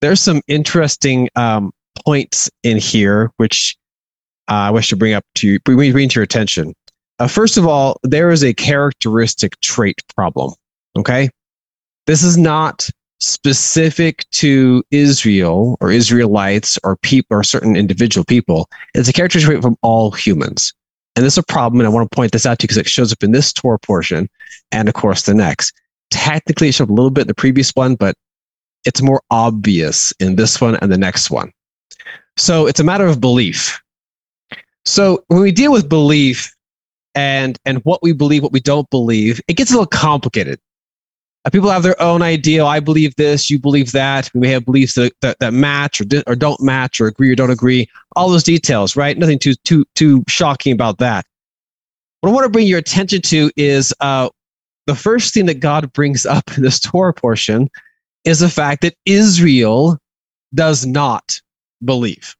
There's some interesting um, points in here which uh, I wish to bring up to you, bring, to your attention. Uh, first of all, there is a characteristic trait problem. Okay, this is not specific to Israel or Israelites or people or certain individual people. It's a characteristic trait from all humans. And this is a problem, and I want to point this out to you because it shows up in this Torah portion and, of course, the next. Technically, it showed up a little bit in the previous one, but it's more obvious in this one and the next one. So it's a matter of belief. So when we deal with belief and and what we believe, what we don't believe, it gets a little complicated. Uh, people have their own idea. I believe this, you believe that. We may have beliefs that, that, that match or, di- or don't match or agree or don't agree. All those details, right? Nothing too too too shocking about that. What I want to bring your attention to is uh, the first thing that God brings up in this Torah portion is the fact that Israel does not believe.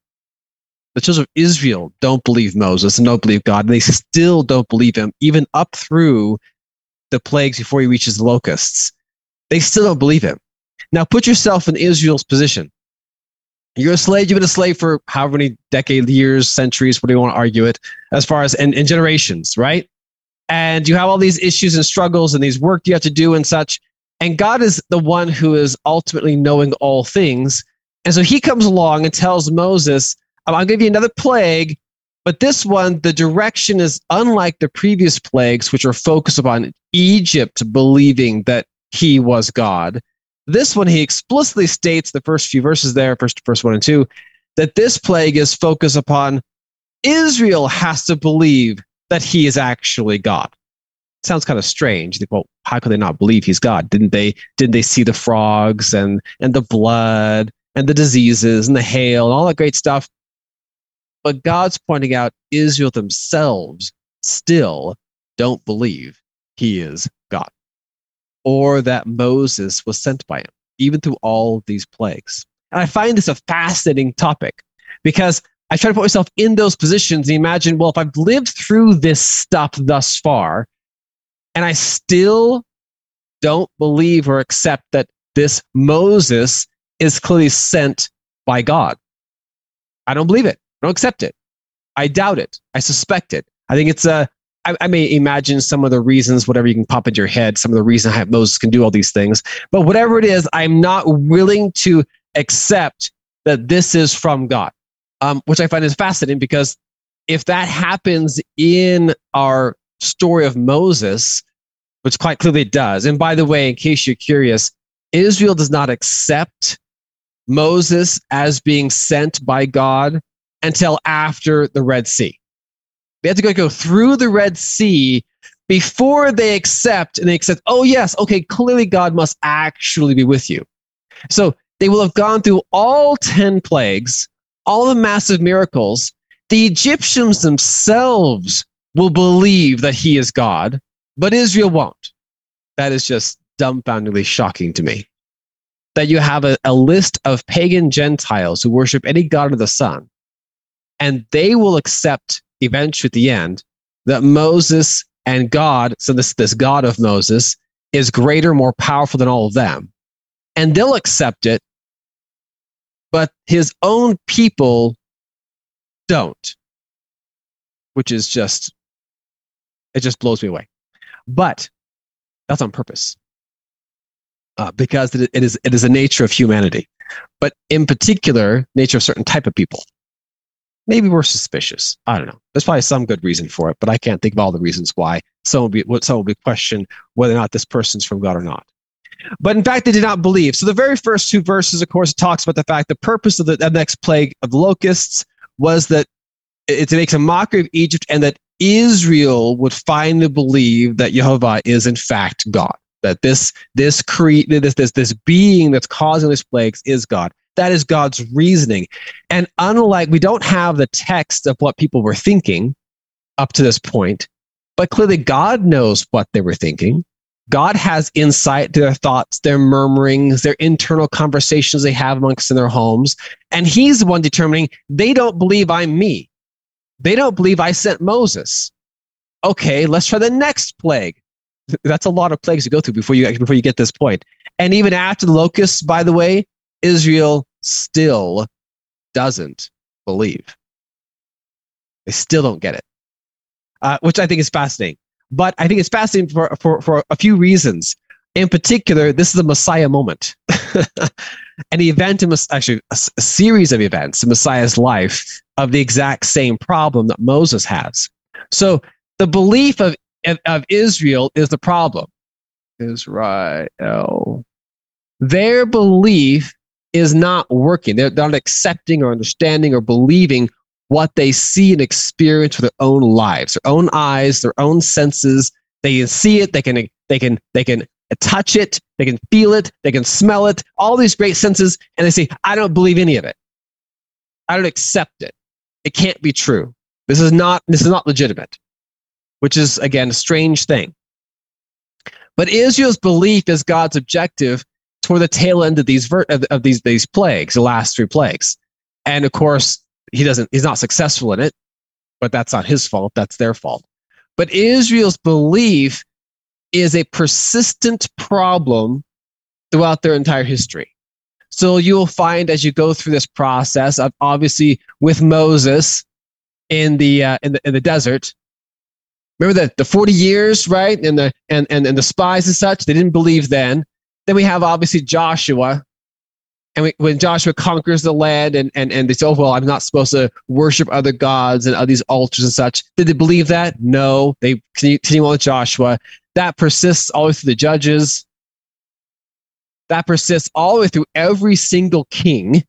The children of Israel don't believe Moses and don't believe God. And they still don't believe him, even up through the plagues before he reaches the locusts. They still don't believe him. Now put yourself in Israel's position. You're a slave, you've been a slave for however many decades, years, centuries, what do you want to argue it, as far as in, in generations, right? And you have all these issues and struggles and these work you have to do and such. And God is the one who is ultimately knowing all things. And so he comes along and tells Moses, I'll give you another plague, but this one, the direction is unlike the previous plagues, which are focused upon Egypt believing that he was God. This one, he explicitly states the first few verses there, first, first one and two, that this plague is focused upon Israel has to believe that he is actually God sounds kind of strange. Well, how could they not believe he's God? Didn't they? Didn't they see the frogs and and the blood and the diseases and the hail and all that great stuff? But God's pointing out Israel themselves still don't believe he is God, or that Moses was sent by him, even through all these plagues. And I find this a fascinating topic because I try to put myself in those positions and imagine, well, if I've lived through this stuff thus far, and I still don't believe or accept that this Moses is clearly sent by God. I don't believe it. I don't accept it. I doubt it. I suspect it. I think it's a. I, I may imagine some of the reasons, whatever you can pop into your head, some of the reasons how Moses can do all these things. But whatever it is, I'm not willing to accept that this is from God, um, which I find is fascinating because if that happens in our story of Moses, which quite clearly does. And by the way, in case you're curious, Israel does not accept Moses as being sent by God until after the Red Sea. They have to go, through the Red Sea before they accept and they accept, oh, yes, okay, clearly God must actually be with you. So they will have gone through all 10 plagues, all the massive miracles. The Egyptians themselves will believe that he is God, but Israel won't. That is just dumbfoundingly shocking to me. That you have a, a list of pagan Gentiles who worship any god of the sun, and they will accept eventually at the end that Moses and God, so this, this God of Moses, is greater, more powerful than all of them. And they'll accept it, but his own people don't, which is just it just blows me away. But that's on purpose uh, because it, is it is a nature of humanity, but in particular, nature of certain type of people. Maybe we're suspicious. I don't know. There's probably some good reason for it, but I can't think of all the reasons why. Some will be some will be question whether or not this person's from God or not. But in fact, they did not believe. So the very first two verses, of course, talks about the fact the purpose of the, the next plague of locusts was that it, it makes a mockery of Egypt and that Israel would finally believe that Jehovah is in fact God. that this this cre- this this this being that's causing these plagues is God. That is God's reasoning. And unlike we don't have the text of what people were thinking up to this point, but clearly God knows what they were thinking. God has insight to their thoughts, their murmurings, their internal conversations they have amongst in their homes. And he's the one determining they don't believe I'm me. They don't believe I sent Moses. Okay, let's try the next plague. That's a lot of plagues to go through before you before you get this point. And even after the locusts, by the way, Israel still doesn't believe. They still don't get it, uh, which I think is fascinating. But I think it's fascinating for, for, for a few reasons. In particular, this is a Messiah moment. An event, in, actually, a, a series of events in Messiah's life of the exact same problem that Moses has. So the belief of, of, Israel is the problem. Israel. Their belief is not working. They're not accepting or understanding or believing what they see and experience with their own lives, their own eyes, their own senses. They can see it. They can, they can, they can touch it. They can feel it. They can smell it. All these great senses. And they say, I don't believe any of it. I don't accept it. It can't be true. This is not, this is not legitimate, which is again a strange thing. But Israel's belief is God's objective toward the tail end of these ver- of, of these these plagues, the last three plagues. And of course, he doesn't he's not successful in it, but that's not his fault, that's their fault. But Israel's belief is a persistent problem throughout their entire history. So you'll find as you go through this process, obviously with Moses in the uh, in the in the desert. Remember the, the 40 years, right? And the and, and and the spies and such, they didn't believe then. Then we have obviously Joshua. And we, when Joshua conquers the land and, and, and they say, oh, well, I'm not supposed to worship other gods and these altars and such. Did they believe that? No. They continue on with Joshua. That persists all through the judges. That persists all the way through every single king.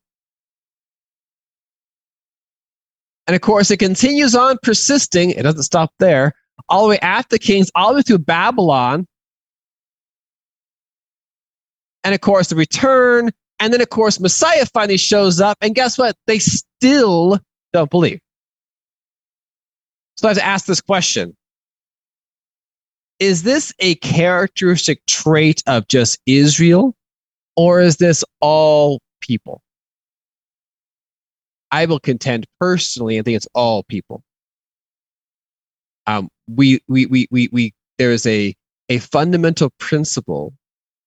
And of course, it continues on persisting. It doesn't stop there. All the way after the kings, all the way through Babylon, and of course the return, and then of course Messiah finally shows up, and guess what? They still don't believe. So I have to ask this question. Is this a characteristic trait of just Israel, or is this all people? I will contend personally, I think it's all people. Um, we, we, we, we, we, there is a, a fundamental principle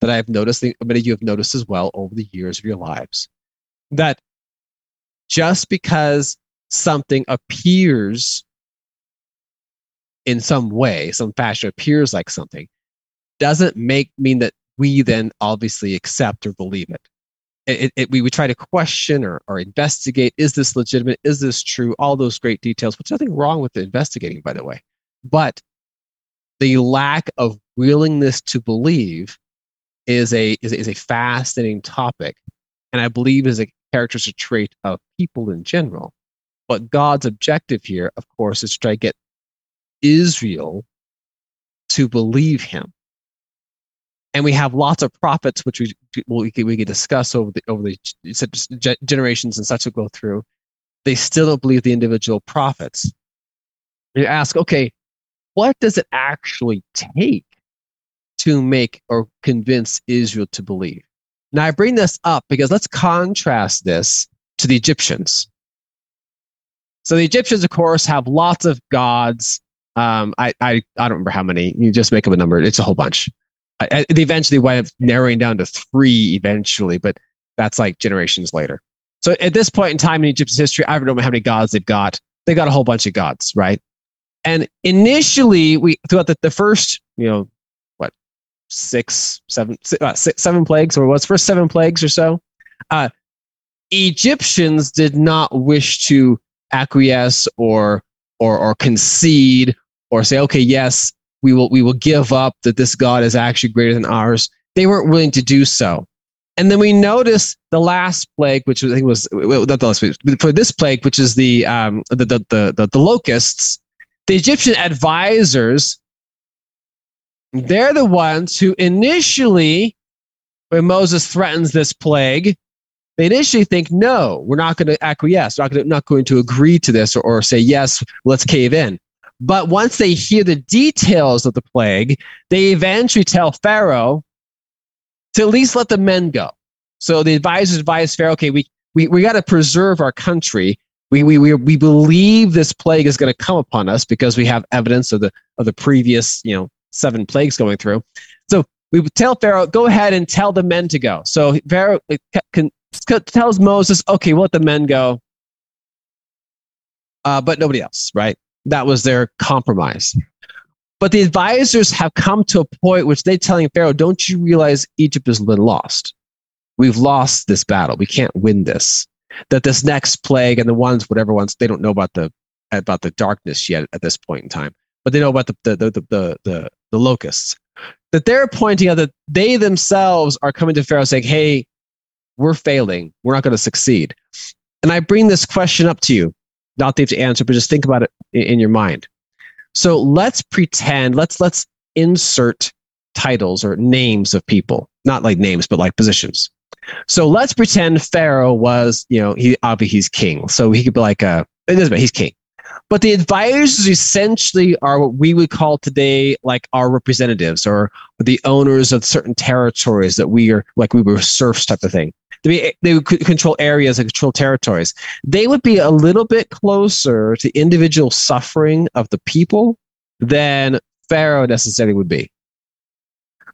that I've noticed, that many of you have noticed as well over the years of your lives, that just because something appears in some way, some fashion appears like something, doesn't make mean that we then obviously accept or believe it. It, it, we would try to question or, or investigate is this legitimate is this true all those great details which nothing wrong with the investigating by the way but the lack of willingness to believe is a is, is a fascinating topic, and I believe is a characteristic trait of people in general. But God's objective here, of course, is to try to get Israel to believe Him. And we have lots of prophets, which we we can, we discuss over the over the generations and such will go through. They still don't believe the individual prophets. You ask, okay, what does it actually take to make or convince Israel to believe. Now, I bring this up because let's contrast this to the Egyptians. So, the Egyptians, of course, have lots of gods. Um, I, I, I don't remember how many. You just make up a number, it's a whole bunch. I, they eventually wind up narrowing down to three eventually, but that's like generations later. So, at this point in time in Egypt's history, I don't know how many gods they've got. They got a whole bunch of gods, right? And initially, we throughout the, the first, you know, what seven, uh, six, seven plagues, or was first seven plagues or so. Uh, Egyptians did not wish to acquiesce or or or concede or say, okay, yes, we will we will give up that this God is actually greater than ours. They weren't willing to do so. And then we notice the last plague, which I think was not the last plague, for this plague, which is the um the the the, the, the locusts. The Egyptian advisors They're the ones who initially, when Moses threatens this plague, they initially think, no, we're not going to acquiesce. We're not, gonna, not going to agree to this or, or say, yes, let's cave in. But once they hear the details of the plague, they eventually tell Pharaoh to at least let the men go. So the advisors advise Pharaoh, okay, we, we, we got to preserve our country. We, we, we, we believe this plague is going to come upon us because we have evidence of the, of the previous, you know, seven plagues going through. So we tell Pharaoh, go ahead and tell the men to go. So Pharaoh can, tells Moses, okay, we'll let the men go, uh, but nobody else, right? That was their compromise. But the advisors have come to a point which they're telling Pharaoh, don't you realize Egypt has been lost? We've lost this battle. We can't win this. That this next plague and the ones, whatever ones, they don't know about the about the darkness yet at this point in time, but they know about the the the the, the, the locusts. That they're pointing out that they themselves are coming to Pharaoh saying, Hey, we're failing. We're not going to succeed. And I bring this question up to you, not that you have to answer, but just think about it in your mind. So let's pretend, let's let's insert titles or names of people, not like names, but like positions. So let's pretend Pharaoh was, you know, he obviously he's king. So he could be like a it doesn't matter, he's king. But the advisors essentially are what we would call today like our representatives or the owners of certain territories that we are like we were serfs type of thing. They, they would control areas and control territories. They would be a little bit closer to individual suffering of the people than Pharaoh necessarily would be.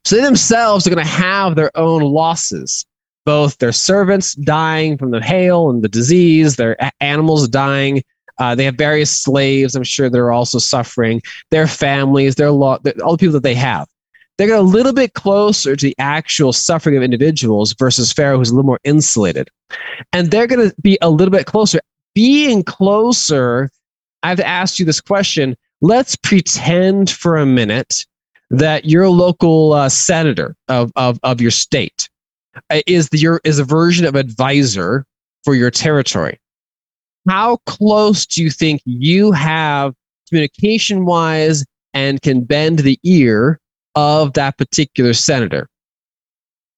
So they themselves are going to have their own losses, both their servants dying from the hail and the disease, their animals dying. Uh, they have various slaves, I'm sure they're also suffering, their families, their law, all the people that they have they get a little bit closer to the actual suffering of individuals versus Pharaoh, who's a little more insulated. And they're going to be a little bit closer. Being closer, I have to ask you this question. Let's pretend for a minute that your local uh, senator of, of, of your state uh, is, the, your, is a version of advisor for your territory. How close do you think you have communication wise and can bend the ear of that particular senator?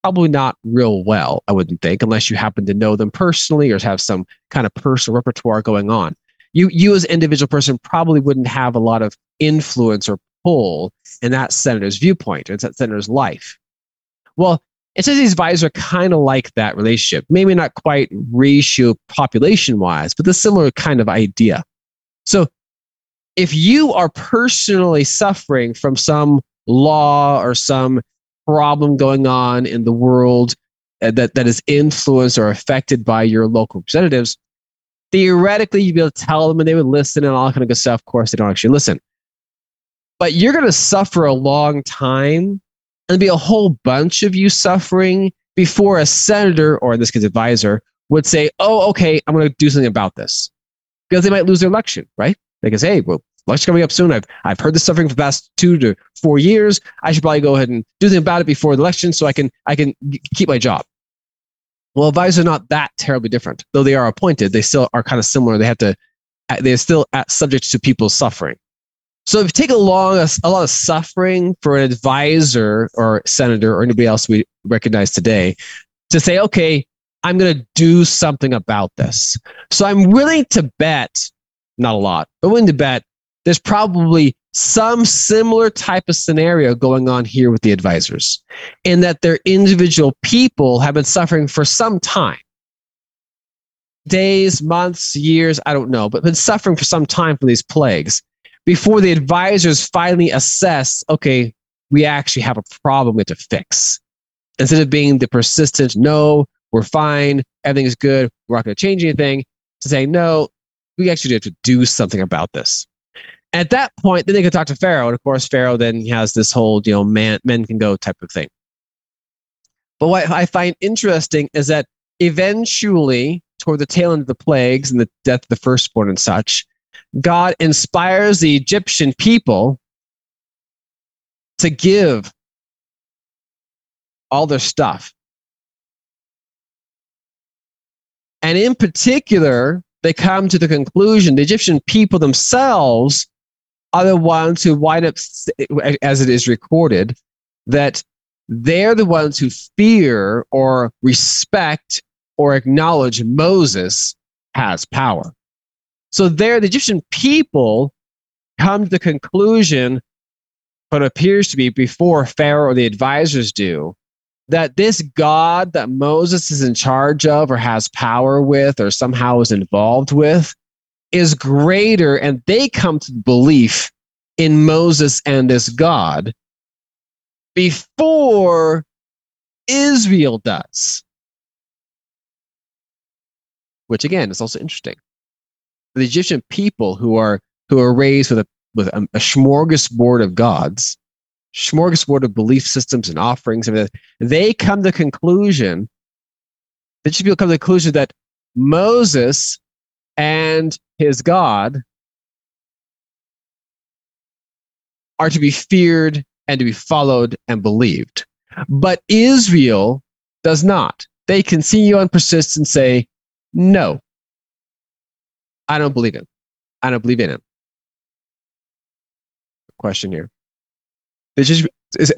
Probably not real well, I wouldn't think, unless you happen to know them personally or have some kind of personal repertoire going on. You, you as an individual person probably wouldn't have a lot of influence or pull in that senator's viewpoint or that senator's life. Well, it says these advisors are kind of like that relationship. Maybe not quite ratio population wise, but the similar kind of idea. So if you are personally suffering from some law or some problem going on in the world uh, that, that is influenced or affected by your local representatives, theoretically you'd be able to tell them and they would listen and all that kind of good stuff. Of course, they don't actually listen. But you're going to suffer a long time and be a whole bunch of you suffering before a senator, or in this case, advisor, would say, Oh, okay, I'm going to do something about this. Because they might lose their election, right? They can say, Hey, well, Election's coming up soon. I've I've heard this suffering for the past two to four years. I should probably go ahead and do something about it before the election so I can I can keep my job. Well, advisors are not that terribly different, though they are appointed. They still are kind of similar. They have to uh, they're still subject to people's suffering. So if you take a long a, a lot of suffering for an advisor or senator or anybody else we recognize today to say, okay, I'm going to do something about this. So I'm willing to bet, not a lot, but willing to bet there's probably some similar type of scenario going on here with the advisors in that their individual people have been suffering for some time. Days months years i don't know but been suffering for some time from these plagues before the advisors finally assess okay we actually have a problem we have to fix. Instead of being the persistent no we're fine everything is good we're not going to change anything to say no we actually have to do something about this at that point, then they can talk to Pharaoh, and of course, Pharaoh then has this whole you know man men can go type of thing. But what I find interesting is that eventually, toward the tail end of the plagues and the death of the firstborn and such, God inspires the Egyptian people to give all their stuff. And in particular, they come to the conclusion the Egyptian people themselves the ones who wind up, as it is recorded, that they're the ones who fear or respect or acknowledge Moses has power. So there, the Egyptian people come to the conclusion, what appears to be before Pharaoh or the advisors do, that this God that Moses is in charge of or has power with or somehow is involved with is greater. And they come to belief in Moses and this God before Israel does. Which again is also interesting. The Egyptian people who are who are raised with a with a, a smorgasbord of gods, smorgasbord of belief systems and offerings, and they come to the conclusion. Egyptian people come to the conclusion that Moses and his God are to be feared and to be followed and believed. But Israel does not. They continue and persist and say, no, I don't believe him. I don't believe in him. Question here. Egyptian,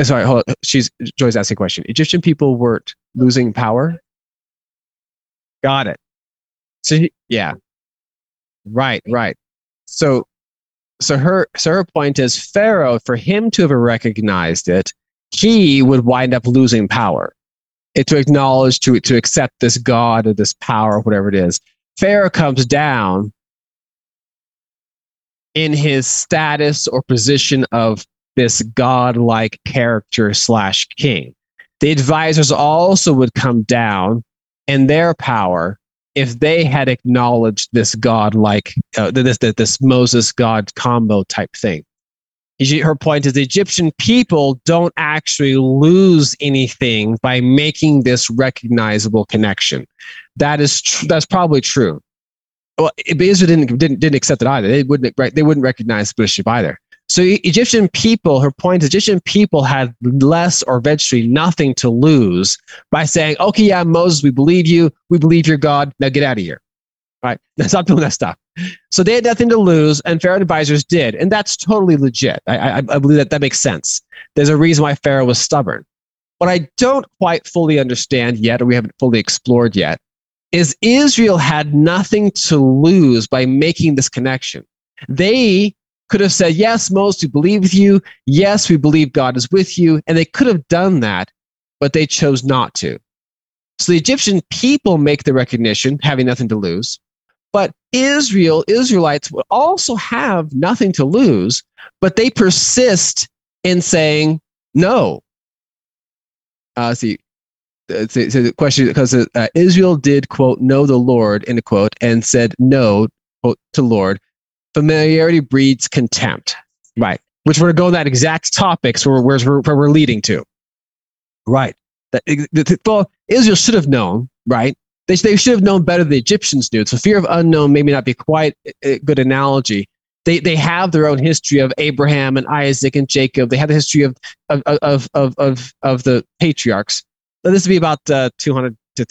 sorry, hold on. She's Joy's asking a question. Egyptian people weren't losing power. Got it. So yeah, right, right. So so her so her point is Pharaoh, for him to have recognized it, he would wind up losing power. It to acknowledge to to accept this God or this power, whatever it is. Pharaoh comes down in his status or position of this godlike character slash king. The advisors also would come down in their power if they had acknowledged this God like uh, this, this this Moses God combo type thing. Her point is the Egyptian people don't actually lose anything by making this recognizable connection. That is tr- that's probably true. Well, Israel didn't, didn't didn't accept it either. They wouldn't they wouldn't recognize the bishop either. So Egyptian people, her point, Egyptian people had less or virtually nothing to lose by saying, okay, yeah, Moses, we believe you. We believe your God. Now get out of here. Right? Now stop doing that stuff. So they had nothing to lose, and Pharaoh advisors did. And that's totally legit. I, I, I believe that that makes sense. There's a reason why Pharaoh was stubborn. What I don't quite fully understand yet, or we haven't fully explored yet, is Israel had nothing to lose by making this connection. They could have said, Yes, Moses, we believe with you. Yes, we believe God is with you. And they could have done that, but they chose not to. So the Egyptian people make the recognition, having nothing to lose. But Israel, Israelites would also have nothing to lose, but they persist in saying no. Uh, see, uh, so, the question because uh, Israel did quote know the Lord a quote and said no quote to Lord familiarity breeds contempt. Right. Which we're going to that exact topic, so where, where, where we're leading to. Right. That, the, well, Israel should have known, right? They, they should have known better than the Egyptians knew. So fear of unknown maybe not be quite a good analogy. They, they have their own history of Abraham and Isaac and Jacob. They have the history of, of, of, of, of, of the patriarchs. So this would be about uh, 200 to,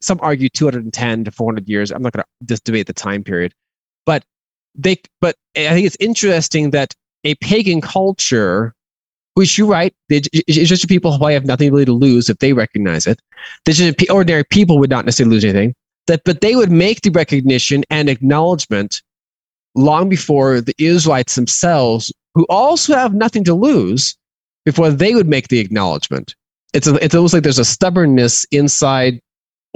some argue 210 to 400 years. I'm not going to just debate the time period. But they but I think it's interesting that a pagan culture, which you're right, the Egyptian people probably have nothing really to lose if they recognize it. The ordinary people would not necessarily lose anything. That, but they would make the recognition and acknowledgement long before the Israelites themselves, who also have nothing to lose, before they would make the acknowledgement. It's, a, it's almost like there's a stubbornness inside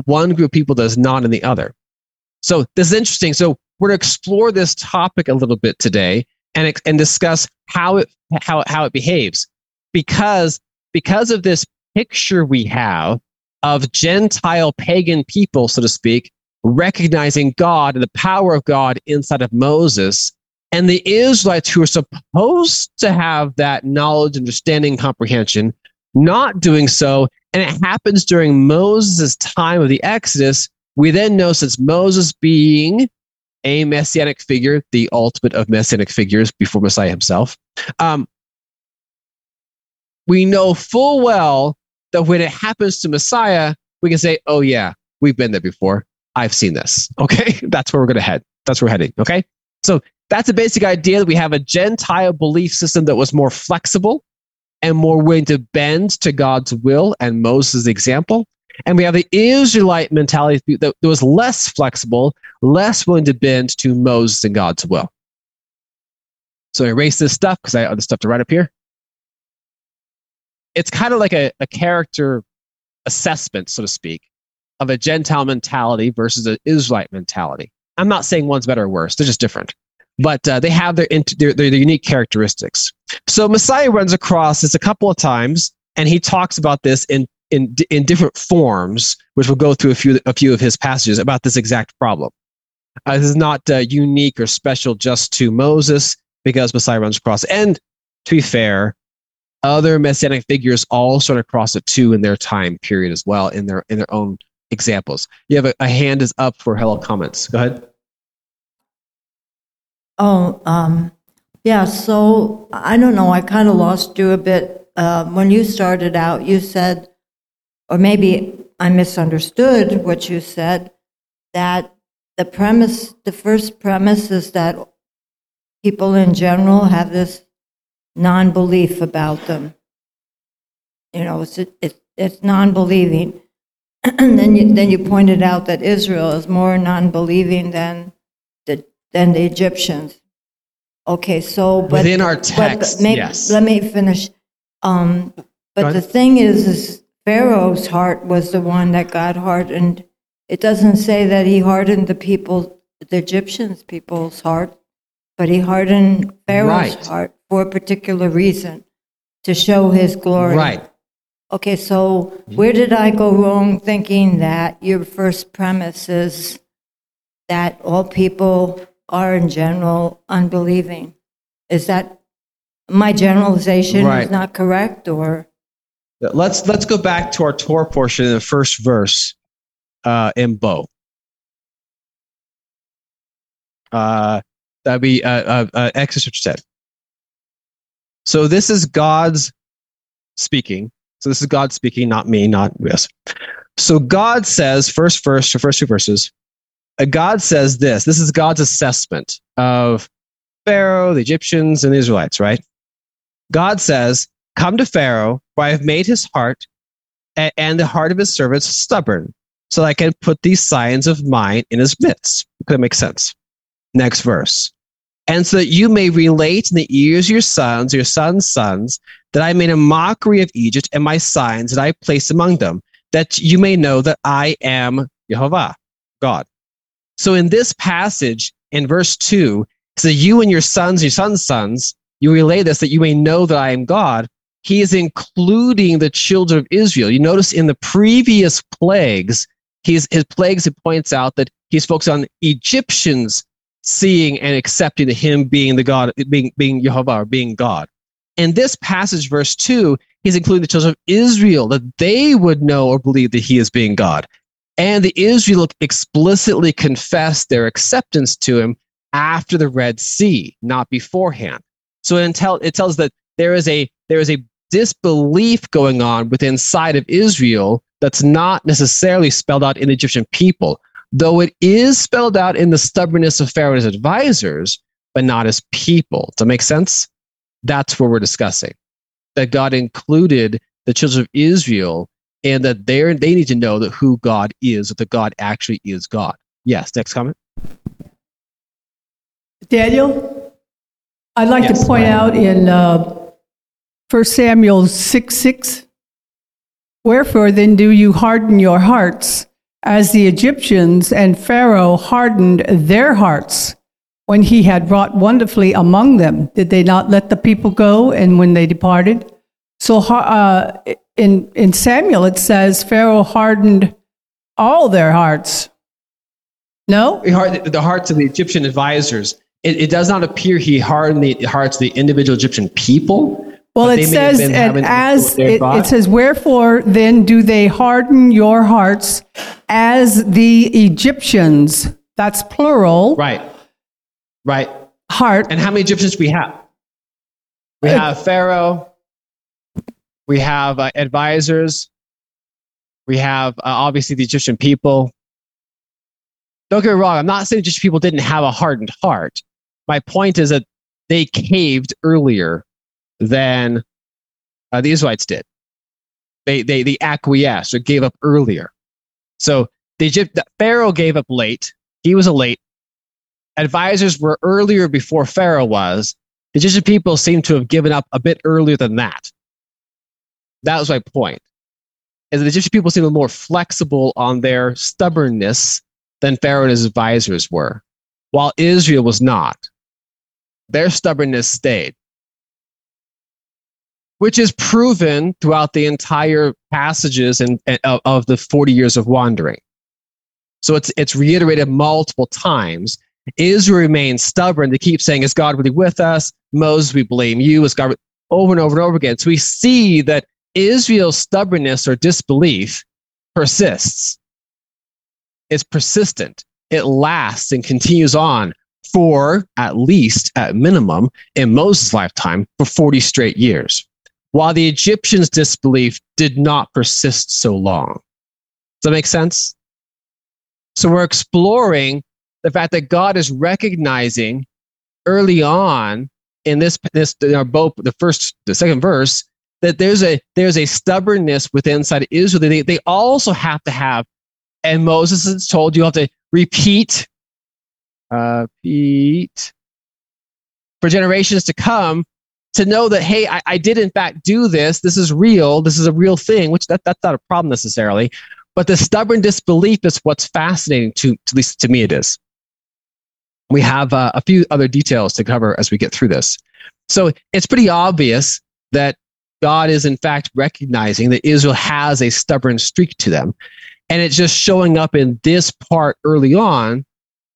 one group of people that's not in the other. So this is interesting. So we're going to explore this topic a little bit today and, and discuss how it, how, how it behaves. Because, because of this picture we have of Gentile pagan people, so to speak, recognizing God and the power of God inside of Moses, and the Israelites who are supposed to have that knowledge, understanding, comprehension, not doing so, and it happens during Moses' time of the Exodus, we then know since Moses being a messianic figure, the ultimate of messianic figures before Messiah himself. Um, we know full well that when it happens to Messiah, we can say, oh, yeah, we've been there before. I've seen this. Okay. That's where we're going to head. That's where we're heading. Okay. So That's a basic idea that we have a Gentile belief system that was more flexible and more willing to bend to God's will and Moses' example. And we have the Israelite mentality that was less flexible, less willing to bend to Moses and God's will. So I erase this stuff because I have the stuff to write up here. It's kind of like a, a character assessment, so to speak, of a Gentile mentality versus an Israelite mentality. I'm not saying one's better or worse, they're just different. But uh, they have their, their, their unique characteristics. So Messiah runs across this a couple of times, and he talks about this in, in, in different forms, which we'll go through a few, a few of his passages about this exact problem. Uh, this is not uh, unique or special just to Moses because Messiah runs across. And to be fair, other messianic figures all sort of cross it too in their time period as well, in their in their own examples. You have a, a hand is up for hello comments. Go ahead. Oh, um, yeah. So I don't know. I kind of lost you a bit uh, when you started out. You said, or maybe I misunderstood what you said. That the premise, the first premise, is that people in general have this non-belief about them. You know, it's it's, it's non-believing. and then you, then you pointed out that Israel is more non-believing than the than the Egyptians. Okay, so but within our text, but maybe, yes. Let me finish. Um, but the thing is, is Pharaoh's heart was the one that God hardened. It doesn't say that he hardened the people, the Egyptians' people's heart but he hardened Pharaoh's right. heart for a particular reason to show his glory. Right. Okay, so where did I go wrong thinking that your first premise is that all people are in general unbelieving? Is that my generalization right. is not correct or let's let's go back to our Torah portion in the first verse uh, in Bo. Uh, That'd be uh, uh, uh, Exodus 10. So this is God's speaking. So this is God speaking, not me, not yes. So God says, first verse, the first two verses, uh, God says this. This is God's assessment of Pharaoh, the Egyptians, and the Israelites, right? God says, Come to Pharaoh, for I have made his heart and the heart of his servants stubborn, so that I can put these signs of mine in his midst. That makes sense. Next verse. And so that you may relate in the ears of your sons, your sons' sons, that I made a mockery of Egypt and my signs that I placed among them, that you may know that I am Jehovah, God. So in this passage, in verse 2, so you and your sons, your sons' sons, you relay this that you may know that I am God. He is including the children of Israel. You notice in the previous plagues, he's, his plagues, it points out that he's focused on Egyptians seeing and accepting him being the God, being, being Jehovah, or being God. In this passage, verse 2, he's including the children of Israel, that they would know or believe that he is being God. And the Israel explicitly confessed their acceptance to him after the Red Sea, not beforehand. So it, tell, it tells that there is a there is a disbelief going on within inside of Israel that's not necessarily spelled out in the Egyptian people though it is spelled out in the stubbornness of Pharaoh's advisors, but not as people. Does that make sense? That's what we're discussing. That God included the children of Israel and that they they need to know that who God is, that God actually is God. Yes, next comment. Daniel, I'd like yes, to point out in uh, 1 Samuel 6 6, Wherefore then do you harden your hearts as the Egyptians and Pharaoh hardened their hearts when he had wrought wonderfully among them. Did they not let the people go and when they departed? So uh, in, in Samuel, it says Pharaoh hardened all their hearts. No? The hearts of the Egyptian advisors. It, it does not appear he hardened the hearts of the individual Egyptian people. Well, it says, and as it, it, says, wherefore then do they harden your hearts as the Egyptians? That's plural. Right. Right. Heart. And how many Egyptians we have? We uh, have Pharaoh. We have uh, advisors. We have uh, obviously the Egyptian people. Don't get me wrong. I'm not saying Egyptian people didn't have a hardened heart. my point is that they caved earlier than uh, the Israelites did. They, they, they acquiesced or gave up earlier. So the Egypt, Pharaoh gave up late. He was a late. Advisors were earlier before Pharaoh was. The Egyptian people seem to have given up a bit earlier than that. That was my point. Is the Egyptian people seem more flexible on their stubbornness than Pharaoh and his advisors were, while Israel was not. Their stubbornness stayed which is proven throughout the entire passages and, of, the 40 years of wandering. So it's, it's reiterated multiple times. Israel remains stubborn. They keep saying, Is God really with us? Moses, we blame you. Is God over and over and over again? So we see that Israel's stubbornness or disbelief persists. It's persistent. It lasts and continues on for at least, at minimum, in Moses' lifetime, for 40 straight years while the Egyptians' disbelief did not persist so long. Does that make sense? So we're exploring the fact that God is recognizing early on in this this in our both the first the second verse that there's a there's a stubbornness within inside Israel. They they also have to have, and Moses is told you have to repeat, uh, repeat for generations to come to know that hey I, I, did in fact do this. This is real. This is a real thing which that, that's not a problem necessarily but the stubborn disbelief is what's fascinating to at least to me it is. We have uh, a few other details to cover as we get through this. So it's pretty obvious that god is in fact recognizing that israel has a stubborn streak to them and it's just showing up in this part early on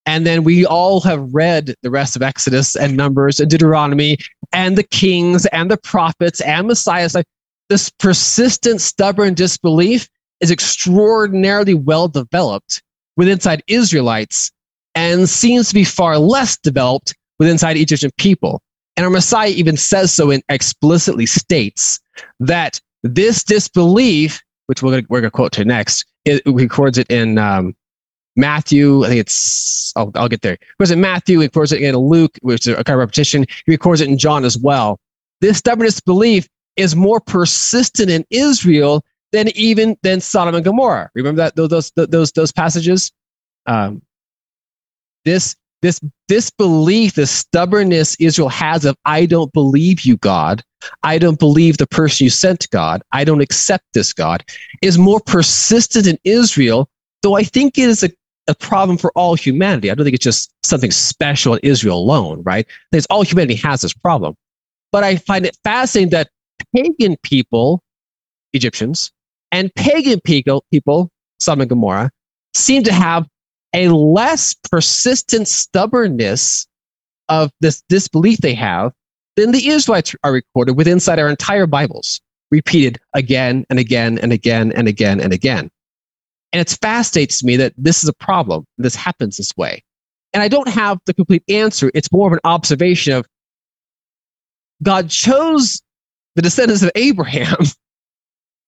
and then we all have read the rest of Exodus and Numbers and Deuteronomy and the kings and the prophets and Messiah. Like this persistent, stubborn disbelief is extraordinarily well developed with inside Israelites and seems to be far less developed with inside Egyptian people. And our Messiah even says so and explicitly states that this disbelief, which we're going we're to quote to next, it records it in um, Matthew, I think it's, I'll, I'll get there. He records it in Matthew, he records it in Luke, which is a kind of repetition. He records it in John as well. This stubbornness belief is more persistent in Israel than even than Sodom and Gomorrah. Remember that those those those, those passages. Um, this this this belief, this stubbornness Israel has of I don't believe you, God. I don't believe the person you sent, God. I don't accept this, God, is more persistent in Israel. Though I think it is a a problem for all humanity. I don't think it's just something special in Israel alone, right? It's all humanity has this problem. But I find it fascinating that pagan people, Egyptians, and pagan people, people, Sodom and Gomorrah, seem to have a less persistent stubbornness of this disbelief they have than the Israelites are recorded with inside our entire Bibles, repeated again and again and again and again and again. And it fascinates me that this is a problem. This happens this way. And I don't have the complete answer. It's more of an observation of God chose the descendants of Abraham.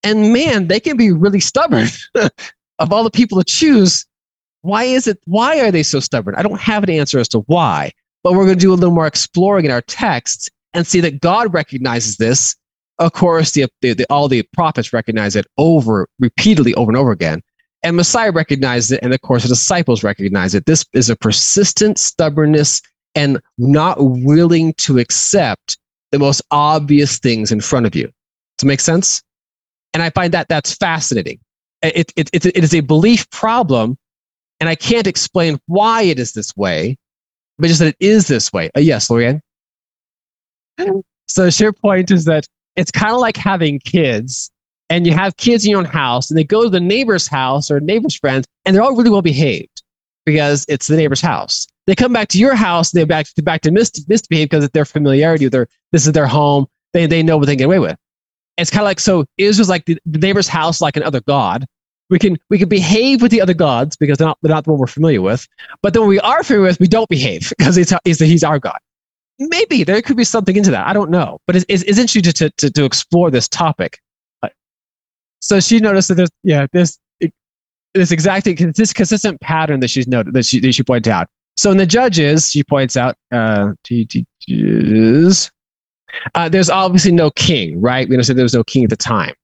And man, they can be really stubborn. of all the people to choose, why is it, why are they so stubborn? I don't have an answer as to why, but we're going to do a little more exploring in our texts and see that God recognizes this. Of course, the, the, the, all the prophets recognize it over, repeatedly over and over again. And Messiah recognized it, and of course the disciples recognized it. This is a persistent stubbornness and not willing to accept the most obvious things in front of you. Does it make sense? And I find that that's fascinating. It, it, it, it is a belief problem, and I can't explain why it is this way, but just that it is this way. Uh, yes, Lorianne? So the sheer point is that it's kind of like having kids and you have kids in your own house and they go to the neighbor's house or neighbor's friends and they're all really well behaved because it's the neighbor's house. They come back to your house, they're back to back to mis- misbehave because of their familiarity with their this is their home. They they know what they can get away with. It's kind of like so Israel's like the, the neighbor's house like another god. We can we can behave with the other gods because they're not they're not the one we're familiar with. But then when we are familiar with, we don't behave because it's, he's, he's our god. Maybe there could be something into that. I don't know. But it's, it's, it's interesting to, to, to explore this topic so she noticed that there's yeah this this exact this consistent pattern that she's noted that she that she pointed out. So in the judges, she points out, uh, judges, uh, there's obviously no king, right? We understand there was no king at the time.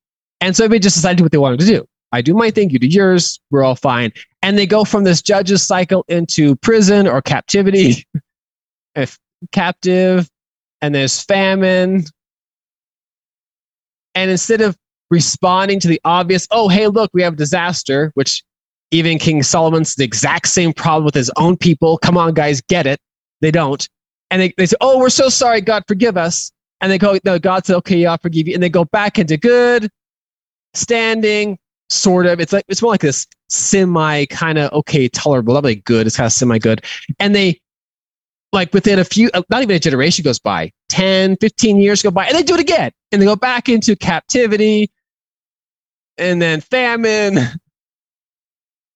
And so they just decided what they wanted to do. I do my thing, you do yours, we're all fine. And they go from this judges cycle into prison or captivity, if captive, and there's famine. And instead of responding to the obvious, oh, hey, look, we have disaster, which even King Solomon's the exact same problem with his own people. Come on, guys, get it. They don't. And they, they say, oh, we're so sorry, God, forgive us. And they go, no, God said, okay, yeah, I'll forgive you. And they go back into good standing, sort of. It's like, it's more like this semi kind of, okay, tolerable, not really good. It's kind of semi good. And they, like within a few, not even a generation goes by, 10, 15 years go by, and they do it again. And they go back into captivity and then famine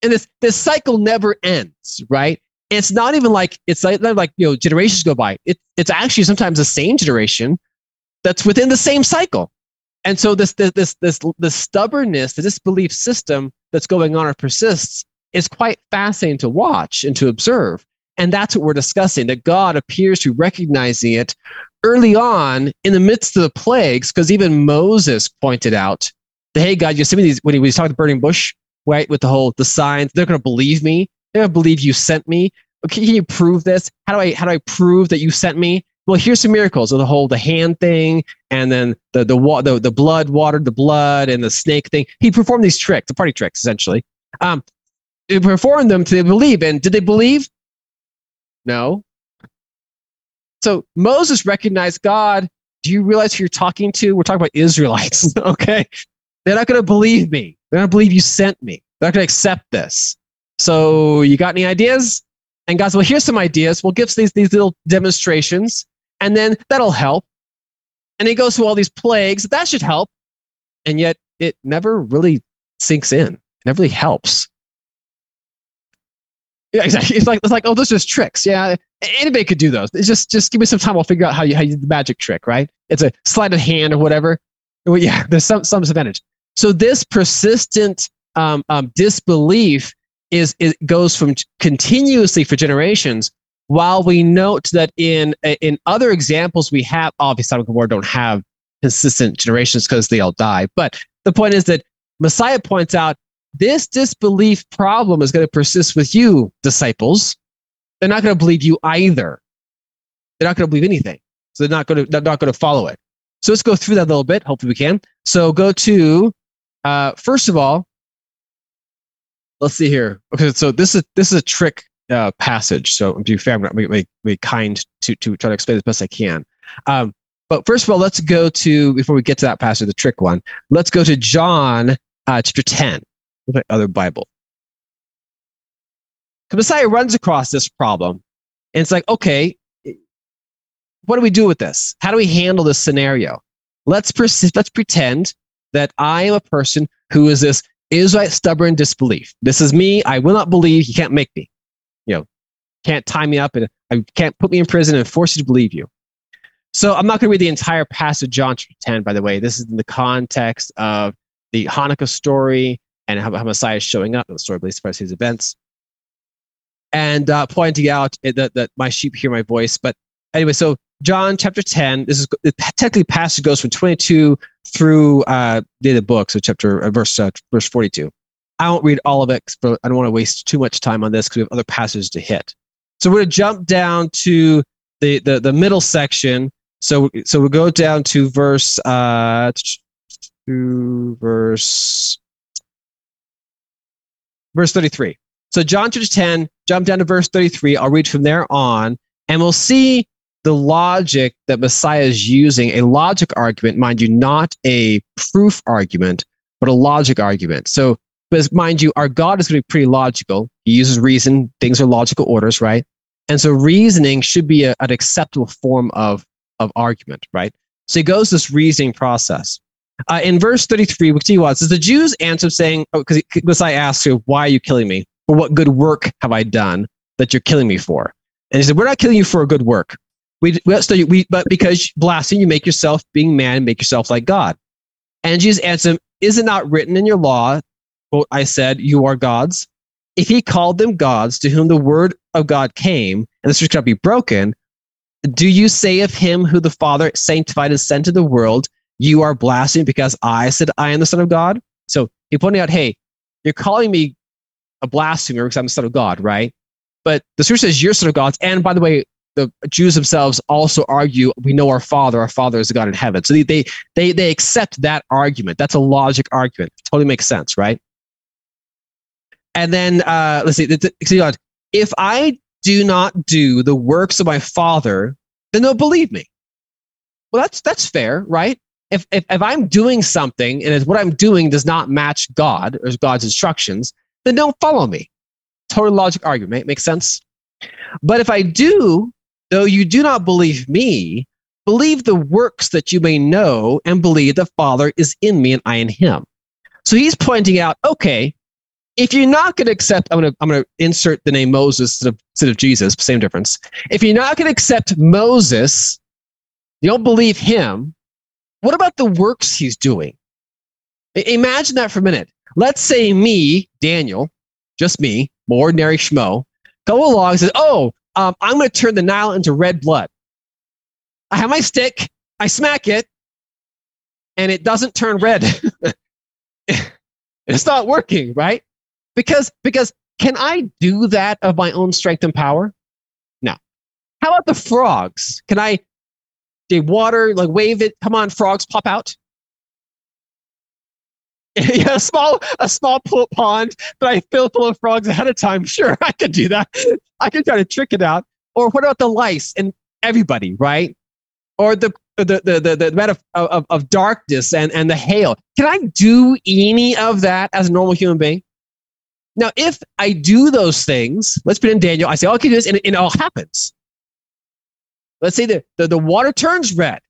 and this this cycle never ends, right? It's not even like it's like like you know generations go by. It, it's actually sometimes the same generation that's within the same cycle. And so this this this this, this stubbornness, this belief system that's going on or persists is quite fascinating to watch and to observe. And that's what we're discussing. That God appears to recognizing it early on in the midst of the plagues, because even Moses pointed out that, hey, God, you see me these when he was talking to the burning bush, right? With the whole the signs, they're going to believe me. They're going to believe you sent me. Okay, can you prove this? How do I how do I prove that you sent me? Well, here's some miracles. So the whole the hand thing, and then the the the, the blood watered the blood, and the snake thing. He performed these tricks, the party tricks, essentially. Um, he performed them to believe. And did they believe? No. So Moses recognized God. Do you realize who you're talking to? We're talking about Israelites. okay, they're not going to believe me. They're not going to believe you sent me. They're not going to accept this. So you got any ideas? And God said, well, here's some ideas. We'll give these, these little demonstrations and then that'll help. And he goes through all these plagues. That should help. And yet it never really sinks in. It never really helps. Yeah, exactly. It's like, it's like, oh, those are just tricks. Yeah. Anybody could do those. It's just, just give me some time. I'll figure out how you, how you do the magic trick, right? It's a sleight of hand or whatever. Well, yeah, there's some, some advantage. So this persistent um, um, disbelief is it goes from continuously for generations. While we note that in in other examples we have, obviously, and Gomorrah don't have consistent generations because they all die. But the point is that Messiah points out this disbelief problem is going to persist with you, disciples. They're not going to believe you either. They're not going to believe anything. So they're not going to they're not going to follow it. So let's go through that a little bit. Hopefully we can. So go to uh, first of all, let's see here. Okay, so this is this is a trick uh, passage. So be fair, I'm going to be, kind to to try to explain as best I can. Um, but first of all, let's go to before we get to that passage, the trick one. Let's go to John uh, chapter ten, my other Bible. The Messiah runs across this problem, and it's like, okay, what do we do with this? How do we handle this scenario? Let's persist, let's pretend that I am a person who is this Israelite stubborn disbelief. This is me. I will not believe. You can't make me. You know, can't tie me up and I can't put me in prison and force you to believe you. So I'm not going to read the entire passage, John 10, by the way. This is in the context of the Hanukkah story and how, how Messiah is showing up in the story, least as his events. And uh, pointing out that, that my sheep hear my voice. But anyway, so John chapter 10, this is technically passage goes from 22 through uh, the, the book, so chapter uh, verse uh, verse 42. I won't read all of it, but I don't want to waste too much time on this because we have other passages to hit. So we're going to jump down to the, the, the middle section. So so we'll go down to verse uh to verse verse 33. So John chapter 10, jump down to verse 33. I'll read from there on, and we'll see the logic that Messiah is using, a logic argument, mind you, not a proof argument, but a logic argument. So, but mind you, our God is going to be pretty logical. He uses reason. Things are logical orders, right? And so reasoning should be a, an acceptable form of, of argument, right? So he goes this reasoning process. Uh, in verse 33, we see what says, the Jews answered saying, because oh, Messiah asks you, why are you killing me? For what good work have I done that you're killing me for? And he said, we're not killing you for a good work. We, we, so we, but because blasphemy, you make yourself being man, make yourself like God. And Jesus answered him, Is it not written in your law? Quote, I said, You are gods. if he called them gods to whom the word of God came, and this the scripture cannot be broken, do you say of him who the Father sanctified and sent to the world, you are blaspheming because I said I am the Son of God? So he pointed out, hey, you're calling me a blasphemer because I'm the Son of God, right? But the scripture says you're Son of God. And by the way, the Jews themselves also argue, we know our Father, our Father is the God in heaven. So they, they, they, they accept that argument. That's a logic argument. It totally makes sense, right? And then, uh, let's see, if I do not do the works of my Father, then they'll believe me. Well, that's, that's fair, right? If, if, if I'm doing something and if what I'm doing does not match God or God's instructions, then don't follow me. Total logic argument. Makes sense? But if I do Though you do not believe me, believe the works that you may know and believe the Father is in me and I in him. So he's pointing out, okay, if you're not going to accept, I'm going to, I'm going to insert the name Moses instead of, instead of Jesus, same difference. If you're not going to accept Moses, you don't believe him, what about the works he's doing? Imagine that for a minute. Let's say me, Daniel, just me, ordinary schmo, go along and says, oh, um, I'm going to turn the Nile into red blood. I have my stick, I smack it, and it doesn't turn red. it's not working, right? Because, because can I do that of my own strength and power? No. How about the frogs? Can I, they water, like wave it, come on, frogs, pop out? yeah, a small a small pond that I fill full of frogs ahead of time. Sure, I could do that. I could try to trick it out. Or what about the lice and everybody, right? Or the the the the, the of, of, darkness and, and the hail. Can I do any of that as a normal human being? Now, if I do those things, let's put in Daniel, I say, oh, I can do this, and it, it all happens. Let's say the, the, the water turns red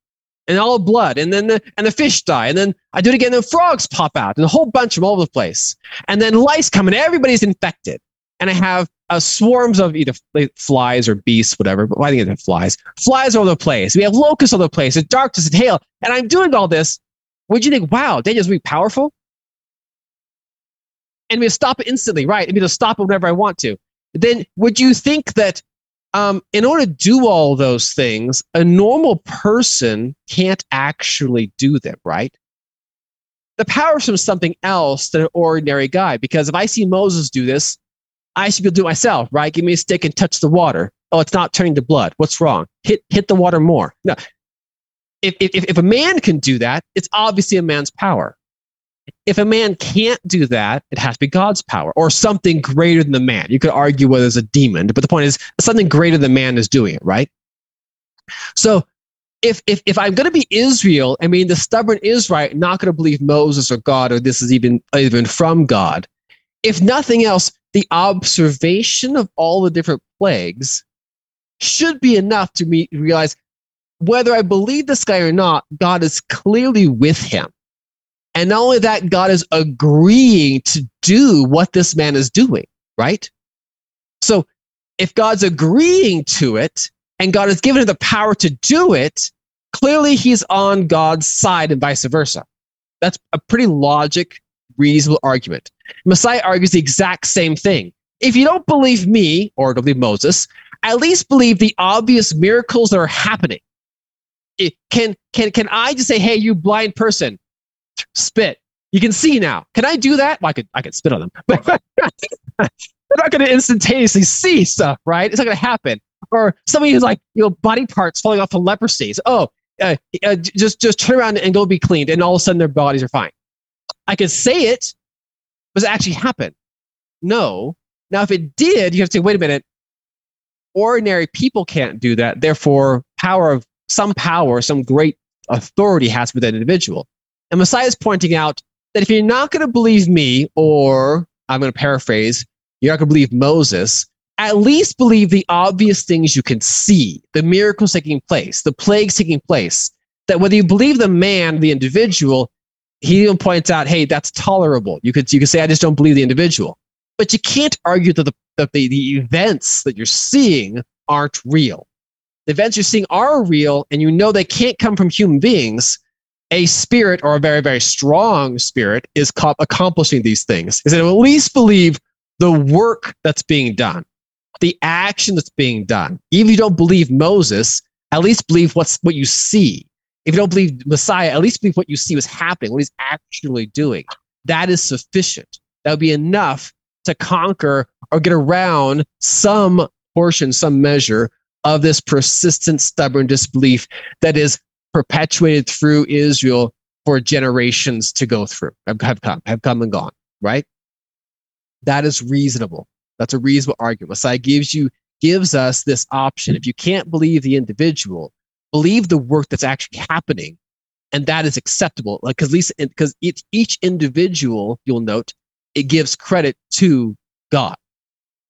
and all blood, and then the and the fish die, and then I do it again, and frogs pop out, and a whole bunch from all over the place, and then lice come, and everybody's infected, and I have uh, swarms of either flies or beasts, whatever. But I think it's flies. Flies all over the place. We have locusts all over the place. It's darkness and hail, and I'm doing all this. Would you think, wow, Daniel's really powerful? And we stop it instantly, right? And we just stop it whenever I want to. Then would you think that um, in order to do all those things, a normal person can't actually do them, right? The power is from something else than an ordinary guy. Because if I see Moses do this, I should be able to do it myself, right? Give me a stick and touch the water. Oh, it's not turning to blood. What's wrong? Hit hit the water more. No. If, if, if a man can do that, it's obviously a man's power. If a man can't do that, it has to be God's power or something greater than the man. You could argue whether it's a demon, but the point is something greater than man is doing it, right? So if if if I'm going to be Israel, I mean the stubborn Israelite not going to believe Moses or God or this is even even from God. If nothing else, the observation of all the different plagues should be enough to me realize whether I believe this guy or not, God is clearly with him. And not only that, God is agreeing to do what this man is doing, right? So if God's agreeing to it and God has given him the power to do it, clearly he's on God's side and vice versa. That's a pretty logic, reasonable argument. Messiah argues the exact same thing. If you don't believe me or don't believe Moses, at least believe the obvious miracles that are happening. It, can, can, can I just say, hey, you blind person, spit. You can see now. Can I do that? Well, I could I could spit on them, but they're not going to instantaneously see stuff, right? It's not going to happen. Or somebody who's like, you know, body parts falling off of leprosy. So, oh, uh, uh, just just turn around and go be cleaned, and all of a sudden their bodies are fine. I could say it, does it actually happen? No. Now, if it did, you have to say, wait a minute. Ordinary people can't do that. Therefore, power of some power, some great authority has to be that individual. And Messiah is pointing out that if you're not going to believe me, or I'm going to paraphrase, you're not going to believe Moses, at least believe the obvious things you can see, the miracles taking place, the plagues taking place. That whether you believe the man, the individual, he even points out, hey, that's tolerable. You could you could say, I just don't believe the individual. But you can't argue that the that the, the events that you're seeing aren't real. The events you're seeing are real, and you know they can't come from human beings a spirit or a very, very strong spirit is co- accomplishing these things. Is that at least believe the work that's being done, the action that's being done. Even if you don't believe Moses, at least believe what's what you see. If you don't believe Messiah, at least believe what you see was happening, what he's actually doing. That is sufficient. That would be enough to conquer or get around some portion, some measure of this persistent, stubborn disbelief that is perpetuated through Israel for generations to go through, have come, have come and gone, right? That is reasonable. That's a reasonable argument. Messiah gives you, gives us this option. If you can't believe the individual, believe the work that's actually happening. And that is acceptable. Like, cause at least, because each, each individual, you'll note, it gives credit to God.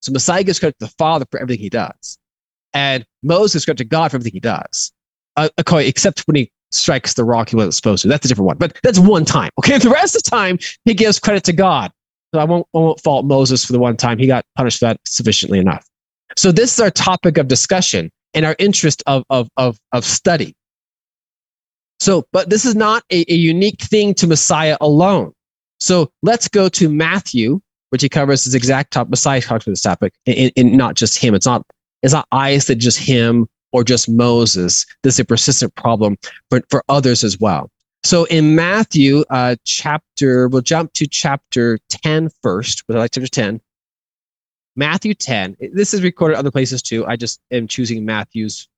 So Messiah gives credit to the Father for everything he does. And Moses gives credit to God for everything he does. Uh, okay, except when he strikes the rock he wasn't supposed to. That's a different one. But that's one time. Okay. The rest of the time, he gives credit to God. So I won't, I won't fault Moses for the one time. He got punished for that sufficiently enough. So this is our topic of discussion and our interest of, of, of, of study. So, but this is not a, a unique thing to Messiah alone. So let's go to Matthew, which he covers his exact top. Messiah talks about this topic, and, not just him. It's not it's not I. that just him or just Moses. This is a persistent problem for, for others as well. So in Matthew uh, chapter, we'll jump to chapter 10 first, but I like chapter 10. Matthew 10. This is recorded other places too. I just am choosing Matthew's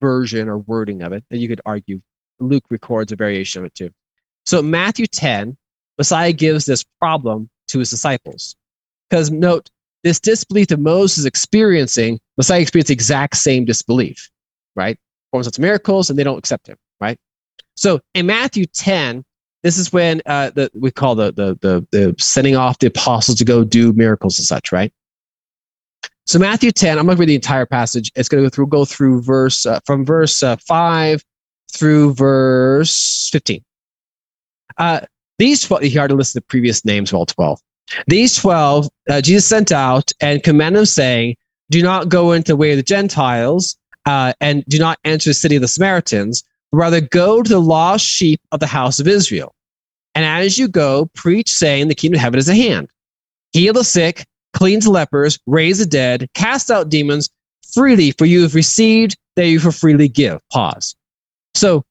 version or wording of it. And you could argue Luke records a variation of it too. So Matthew 10, Messiah gives this problem to his disciples. Because note, this disbelief that Moses is experiencing, Messiah experienced the exact same disbelief, right? Performs lots of miracles and they don't accept him, right? So in Matthew 10, this is when uh, the, we call the, the, the, the sending off the apostles to go do miracles and such, right? So Matthew 10, I'm going to read the entire passage. It's going to go through, go through verse, uh, from verse uh, 5 through verse 15. Uh, these 12, he already listed the previous names of all 12. These 12, uh, Jesus sent out and commanded them, saying, Do not go into the way of the Gentiles, uh, and do not enter the city of the Samaritans, but rather go to the lost sheep of the house of Israel. And as you go, preach, saying, The kingdom of heaven is at hand. Heal the sick, cleanse lepers, raise the dead, cast out demons freely, for you have received, that you for freely give. Pause. So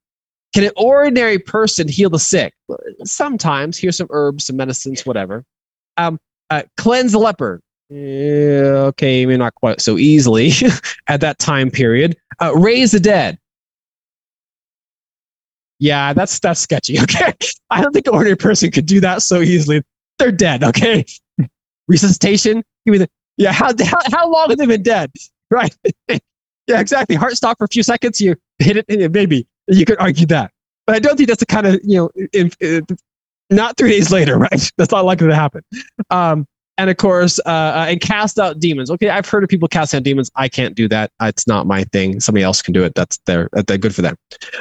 can an ordinary person heal the sick? Sometimes. Here's some herbs, some medicines, whatever. Um, uh, cleanse the leper. Yeah, okay, maybe not quite so easily at that time period. Uh, raise the dead. Yeah, that's that's sketchy. Okay, I don't think an ordinary person could do that so easily. They're dead. Okay, resuscitation. Give me the yeah. How how, how long have they been dead? Right. yeah, exactly. Heart stop for a few seconds. You hit it, maybe. You could argue that. But I don't think that's the kind of, you know, in, in, not three days later, right? That's not likely to happen. Um, and of course, uh, uh, and cast out demons. Okay, I've heard of people casting out demons. I can't do that. It's not my thing. Somebody else can do it. That's their, that's good for them.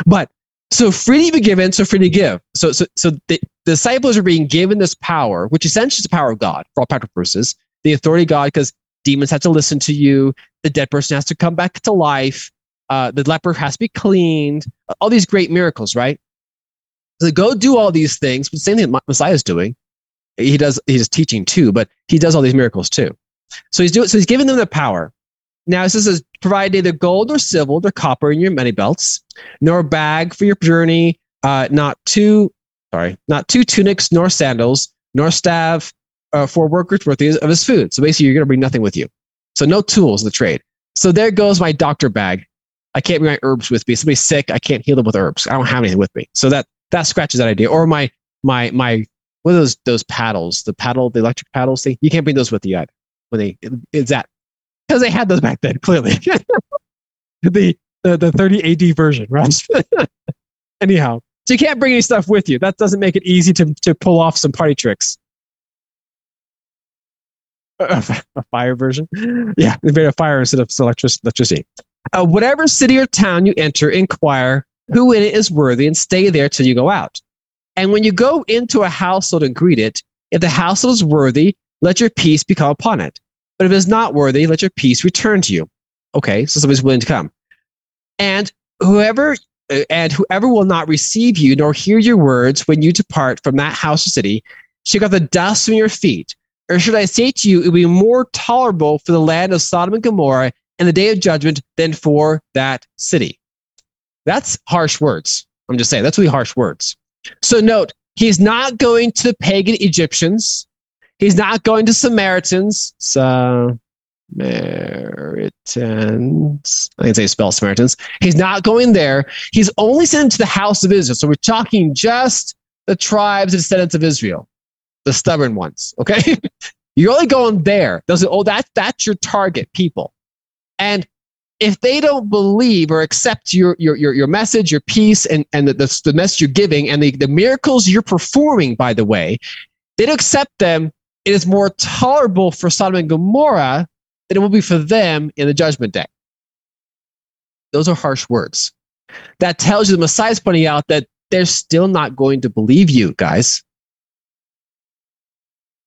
But so freely be given, so free to give. So, so, so the, the disciples are being given this power, which essentially is the power of God for all practical purposes, the authority of God, because demons have to listen to you. The dead person has to come back to life uh, the leper has to be cleaned, all these great miracles, right? So go do all these things, but same thing Messiah is doing. He does, he's teaching too, but he does all these miracles too. So he's doing, so he's giving them the power. Now it says, provide neither gold or silver or copper in your money belts, nor bag for your journey, uh, not two, sorry, not two tunics, nor sandals, nor staff uh, for workers worthy of his food. So basically, you're going to bring nothing with you. So no tools of the trade. So there goes my doctor bag. I can't bring my herbs with me. Somebody's sick, I can't heal them with herbs. I don't have anything with me. So that that scratches that idea. Or my my my what are those those paddles? The paddle, the electric paddles thing. You can't bring those with you either. When they is that because they had those back then, clearly. the, the the 30 AD version, right? Anyhow, so you can't bring any stuff with you. That doesn't make it easy to to pull off some party tricks. a fire version, yeah, they made a fire instead of electricity. Uh, whatever city or town you enter, inquire who in it is worthy and stay there till you go out. And when you go into a household and greet it, if the household is worthy, let your peace become upon it. But if it is not worthy, let your peace return to you. Okay, so somebody's willing to come. And whoever and whoever will not receive you nor hear your words when you depart from that house or city, shake off the dust from your feet. Or should I say to you, it would be more tolerable for the land of Sodom and Gomorrah in the day of judgment than for that city? That's harsh words. I'm just saying, that's really harsh words. So note, he's not going to the pagan Egyptians. He's not going to Samaritans. Samaritans. I can say spell Samaritans. He's not going there. He's only sent to the house of Israel. So we're talking just the tribes and descendants of Israel, the stubborn ones. Okay. You're only going there. Those are, oh, that, that's your target people. And if they don't believe or accept your, your, your, your message, your peace, and, and the, the, the message you're giving, and the, the miracles you're performing, by the way, they don't accept them, it is more tolerable for Sodom and Gomorrah than it will be for them in the judgment day. Those are harsh words. That tells you the Messiah is pointing out that they're still not going to believe you, guys.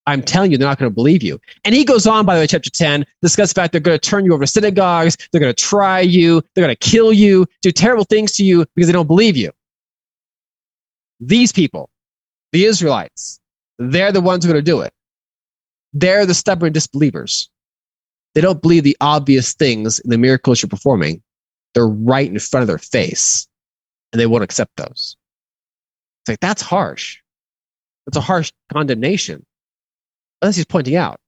I'm telling you, they're not going to believe you. And he goes on, by the way, chapter 10, discuss the fact they're going to turn you over to synagogues, they're going to try you, they're going to kill you, do terrible things to you because they don't believe you. These people, the Israelites, they're the ones who are going to do it. They're the stubborn disbelievers. They don't believe the obvious things in the miracles you're performing. They're right in front of their face, and they won't accept those. It's like, that's harsh. That's a harsh condemnation as he's pointing out,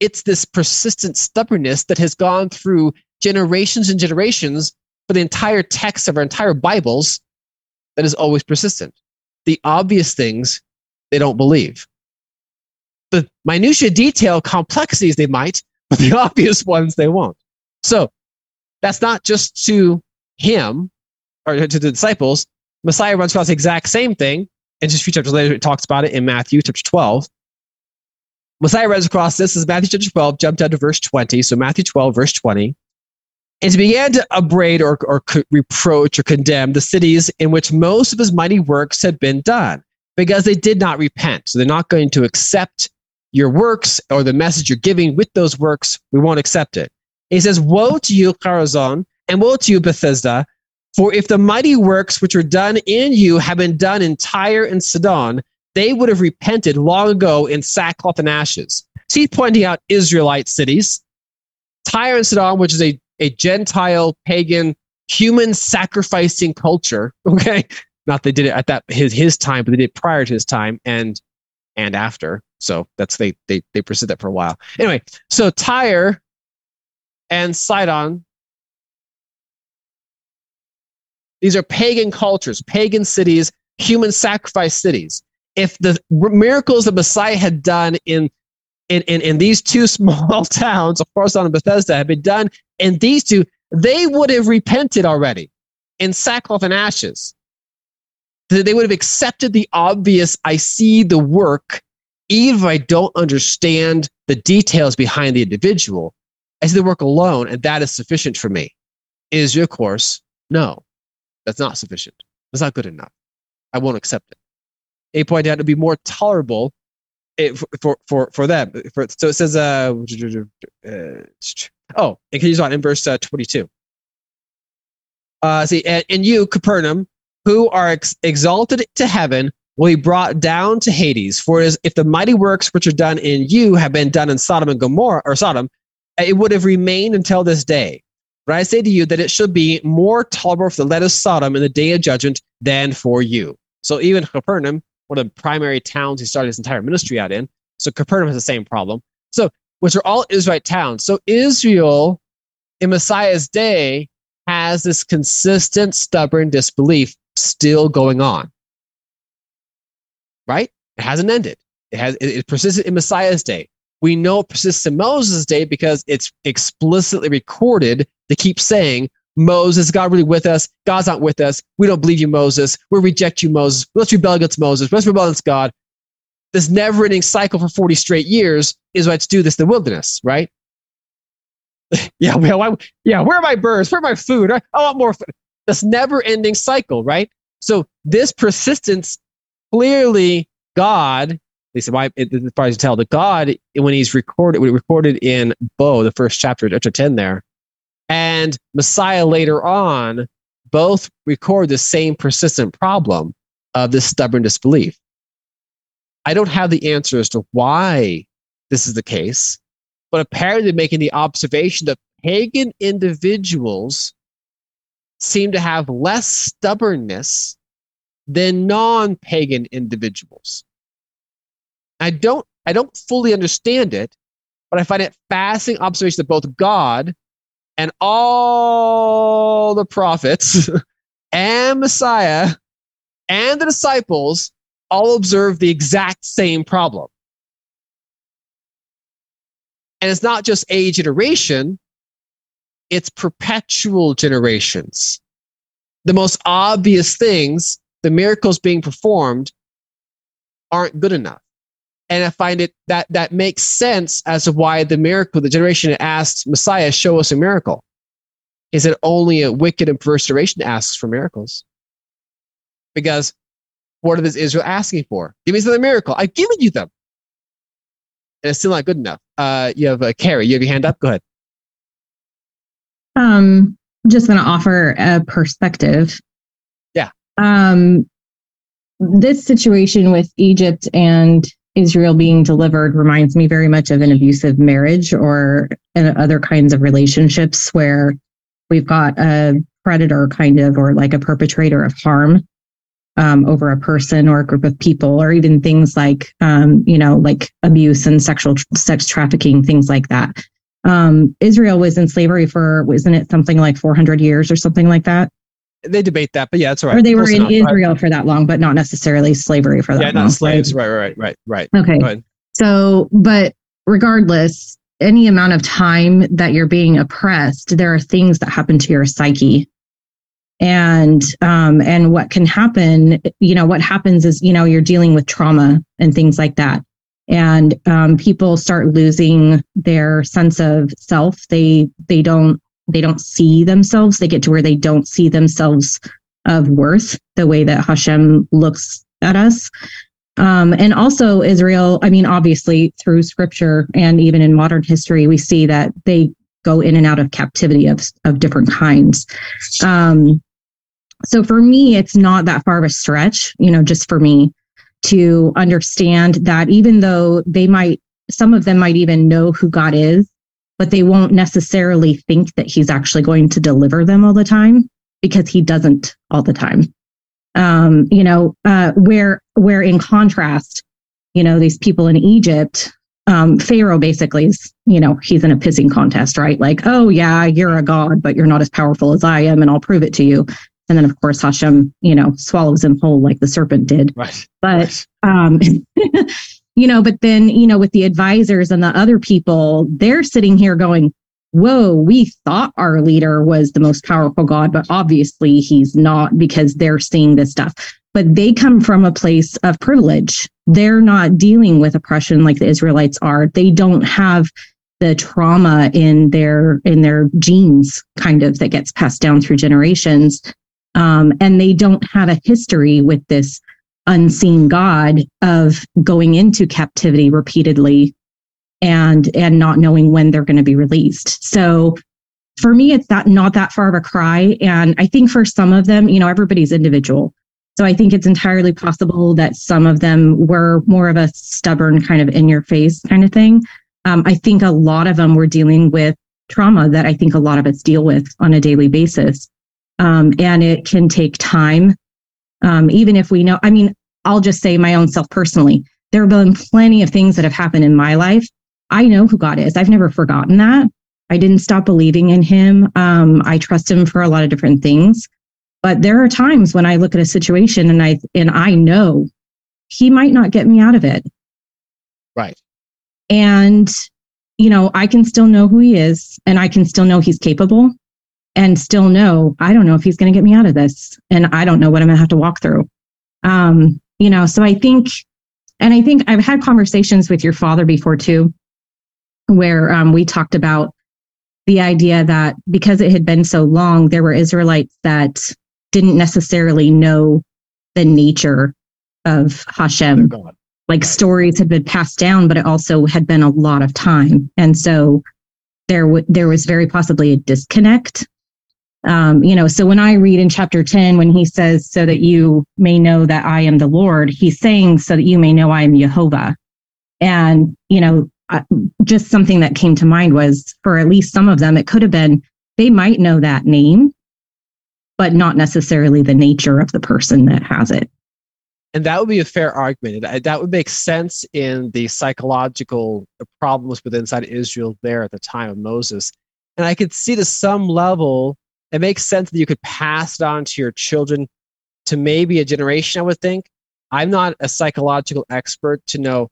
it's this persistent stubbornness that has gone through generations and generations for the entire text of our entire Bibles that is always persistent. The obvious things they don't believe. The minutia detail complexities they might, but the obvious ones they won't. So that's not just to him or to the disciples. Messiah runs across the exact same thing. And just a few chapters later, it talks about it in Matthew chapter 12. Messiah runs across this is Matthew chapter 12, jumped down to verse 20. So Matthew 12, verse 20. And he began to upbraid or, or reproach or condemn the cities in which most of his mighty works had been done because they did not repent. So they're not going to accept your works or the message you're giving with those works. We won't accept it. he says, Woe to you, Chorazin, and woe to you, Bethsaida, for if the mighty works which were done in you have been done in Tyre and Sidon, they would have repented long ago in sackcloth and ashes. So he's pointing out Israelite cities, Tyre and Sidon, which is a, a Gentile, pagan, human sacrificing culture. Okay. Not they did it at that his his time, but they did it prior to his time and and after. So that's they they they pursued that for a while. Anyway, so Tyre and Sidon. These are pagan cultures, pagan cities, human sacrifice cities if the miracles the Messiah had done in in, in, in these two small towns, of course, on Bethesda, had been done in these two, they would have repented already in sackcloth and ashes. They would have accepted the obvious, I see the work, even if I don't understand the details behind the individual. I see the work alone, and that is sufficient for me. Is your course? No, that's not sufficient. That's not good enough. I won't accept it he pointed out to be more tolerable for for for them. For, so it says, uh, uh, oh, it continues on in verse uh, 22. Uh, see, and, and you, Capernaum, who are ex- exalted to heaven, will be brought down to Hades. For as if the mighty works which are done in you have been done in Sodom and Gomorrah, or Sodom, it would have remained until this day. But I say to you that it should be more tolerable for the land of Sodom in the day of judgment than for you. So even Capernaum, one of the primary towns he started his entire ministry out in. So Capernaum has the same problem. So, which are all Israelite towns. So Israel in Messiah's day has this consistent, stubborn disbelief still going on. Right? It hasn't ended. It has it, it persisted in Messiah's day. We know it persists in Moses' day because it's explicitly recorded to keep saying, Moses, God really with us? God's not with us. We don't believe you, Moses. We reject you, Moses. Let's rebel against Moses. Let's rebel against God. This never ending cycle for 40 straight years is why to do this in the wilderness, right? yeah, well, yeah, where are my birds? Where are my food? I, I want more food. This never ending cycle, right? So this persistence, clearly God, said, why, it, as far as you tell, the God, when he's recorded, recorded in Bo, the first chapter, chapter 10 there, and Messiah later on both record the same persistent problem of this stubborn disbelief. I don't have the answer as to why this is the case, but apparently making the observation that pagan individuals seem to have less stubbornness than non-pagan individuals. I don't I don't fully understand it, but I find it fascinating observation that both God and all the prophets and Messiah and the disciples all observe the exact same problem. And it's not just a generation, it's perpetual generations. The most obvious things, the miracles being performed, aren't good enough. And I find it that that makes sense as to why the miracle, the generation that asked Messiah, show us a miracle. Is it only a wicked and perverse generation asks for miracles? Because what is Israel asking for? Give me another miracle. I've given you them. And it's still not good enough. Uh, you have a Carrie. You have your hand up. Go ahead. Um, just going to offer a perspective. Yeah. Um, this situation with Egypt and Israel being delivered reminds me very much of an abusive marriage or other kinds of relationships where we've got a predator kind of or like a perpetrator of harm um, over a person or a group of people, or even things like, um, you know, like abuse and sexual sex trafficking, things like that. Um, Israel was in slavery for, wasn't it something like 400 years or something like that? They debate that, but yeah, that's right. Or they Close were in enough, Israel right? for that long, but not necessarily slavery for that yeah, long. Yeah, not slaves. Right, right, right, right. Okay. So, but regardless, any amount of time that you're being oppressed, there are things that happen to your psyche and um, and what can happen you know what happens is you know you're dealing with trauma and things like that and um, people start losing their sense of self they they don't they don't see themselves they get to where they don't see themselves of worth the way that hashem looks at us. Um, and also israel i mean obviously through scripture and even in modern history we see that they go in and out of captivity of, of different kinds. Um, so for me, it's not that far of a stretch, you know, just for me to understand that even though they might, some of them might even know who God is, but they won't necessarily think that he's actually going to deliver them all the time because he doesn't all the time. Um, you know, uh, where, where in contrast, you know, these people in Egypt, um, Pharaoh basically is, you know, he's in a pissing contest, right? Like, oh yeah, you're a god, but you're not as powerful as I am, and I'll prove it to you. And then, of course, Hashem, you know, swallows him whole like the serpent did. Right. But, right. um, you know, but then, you know, with the advisors and the other people, they're sitting here going, whoa, we thought our leader was the most powerful God, but obviously he's not because they're seeing this stuff. But they come from a place of privilege. They're not dealing with oppression like the Israelites are. They don't have the trauma in their in their genes kind of that gets passed down through generations um, and they don't have a history with this unseen God of going into captivity repeatedly and and not knowing when they're going to be released. So for me, it's that not that far of a cry. And I think for some of them, you know, everybody's individual. So I think it's entirely possible that some of them were more of a stubborn kind of in your face kind of thing. Um, I think a lot of them were dealing with trauma that I think a lot of us deal with on a daily basis. Um, and it can take time. Um, even if we know, I mean, I'll just say my own self personally, there have been plenty of things that have happened in my life. I know who God is. I've never forgotten that. I didn't stop believing in him. Um, I trust him for a lot of different things. But there are times when I look at a situation and I and I know he might not get me out of it. Right. And you know, I can still know who he is and I can still know he's capable and still know I don't know if he's going to get me out of this, and I don't know what I'm going to have to walk through. Um, you know, so I think, and I think I've had conversations with your father before too, where um, we talked about the idea that because it had been so long, there were Israelites that didn't necessarily know the nature of Hashem. Like stories had been passed down, but it also had been a lot of time, and so there w- there was very possibly a disconnect um, you know, so when I read in chapter 10, when he says, so that you may know that I am the Lord, he's saying, so that you may know I am Jehovah. And, you know, just something that came to mind was for at least some of them, it could have been they might know that name, but not necessarily the nature of the person that has it. And that would be a fair argument. That would make sense in the psychological problems within inside Israel there at the time of Moses. And I could see to some level, it makes sense that you could pass it on to your children to maybe a generation, I would think. I'm not a psychological expert to know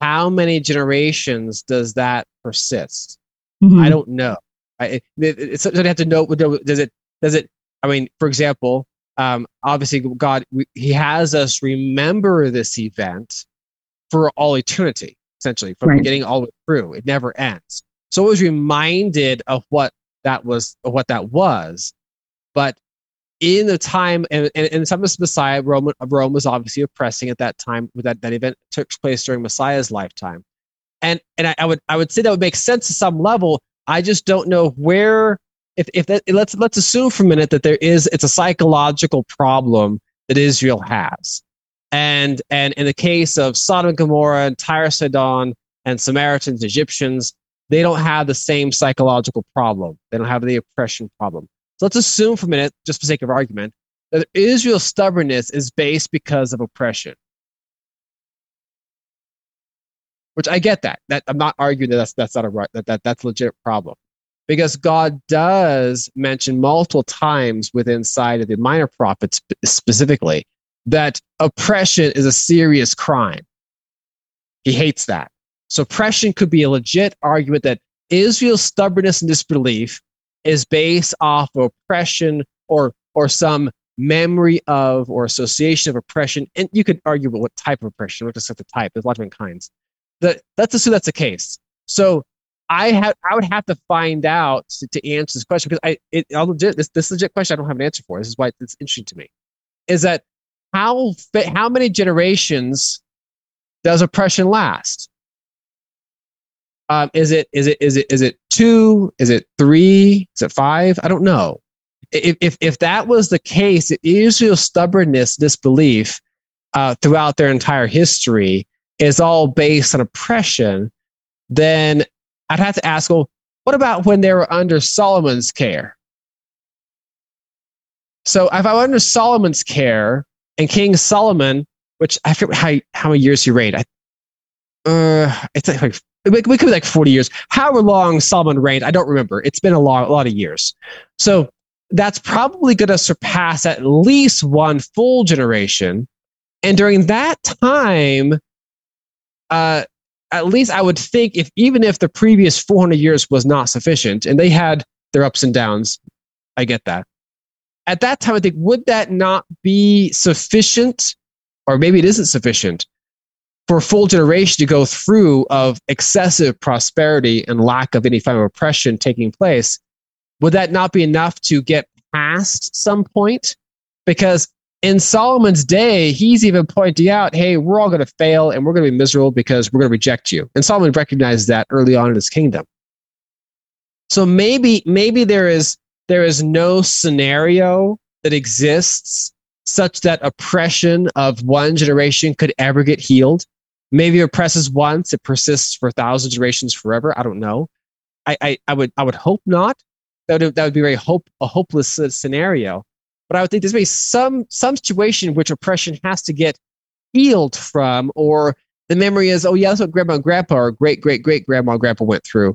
how many generations does that persist. Mm-hmm. I don't know. I, it, it, it's, I have to know. Does it? Does it? I mean, for example, um, obviously, God, we, He has us remember this event for all eternity, essentially, from right. beginning all the way through. It never ends. So I was reminded of what that was, what that was. But in the time, and, and some of Messiah, Rome, Rome was obviously oppressing at that time. That that event took place during Messiah's lifetime, and and I, I would I would say that would make sense to some level. I just don't know where if if that, let's let's assume for a minute that there is it's a psychological problem that Israel has, and and in the case of Sodom and Gomorrah and Tyre, Sidon, and Samaritans, Egyptians, they don't have the same psychological problem. They don't have the oppression problem. So let's assume for a minute, just for sake of argument, that Israel's stubbornness is based because of oppression. Which I get that. That I'm not arguing that that's that's not a right that, that that's a legit problem because God does mention multiple times within side of the minor prophets specifically that oppression is a serious crime. He hates that. So oppression could be a legit argument that Israel's stubbornness and disbelief is based off of oppression or or some memory of or association of oppression. And you could argue about what type of oppression, not just the type. There's a lot of different kinds. That let's assume that's the case. So I have I would have to find out to, to answer this question because I it I'll legit this this legit question I don't have an answer for. This is why it's interesting to me. Is that how how many generations does oppression last? Um, is it is it is it is it two? Is it three? Is it five? I don't know. If if if that was the case, Israel's stubbornness, disbelief uh, throughout their entire history is all based on oppression, then I'd have to ask, well, what about when they were under Solomon's care? So if I were under Solomon's care and King Solomon, which I forget how, how many years he reigned, I, uh, it's like, we could be like 40 years. However long Solomon reigned, I don't remember. It's been a, a lot of years. So that's probably going to surpass at least one full generation. And during that time, uh, at least I would think if even if the previous 400 years was not sufficient and they had their ups and downs, I get that. At that time, I think, would that not be sufficient? Or maybe it isn't sufficient for a full generation to go through of excessive prosperity and lack of any form of oppression taking place. Would that not be enough to get past some point? Because in Solomon's day, he's even pointing out, hey, we're all going to fail and we're going to be miserable because we're going to reject you. And Solomon recognized that early on in his kingdom. So maybe, maybe there is, there is no scenario that exists such that oppression of one generation could ever get healed. Maybe it oppresses once, it persists for a thousand generations forever. I don't know. I, I, I would, I would hope not. That would, that would be very hope, a hopeless scenario. But I would think there's maybe some some situation in which oppression has to get healed from, or the memory is, oh yeah, that's what grandma and grandpa or great great great grandma and grandpa went through.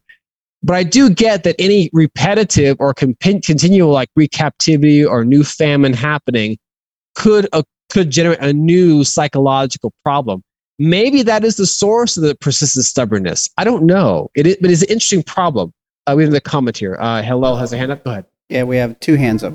But I do get that any repetitive or continual like recaptivity or new famine happening could uh, could generate a new psychological problem. Maybe that is the source of the persistent stubbornness. I don't know. It is, but it's an interesting problem. Uh, we have the comment here. Uh, Hillel has a hand up. Go ahead. Yeah, we have two hands up.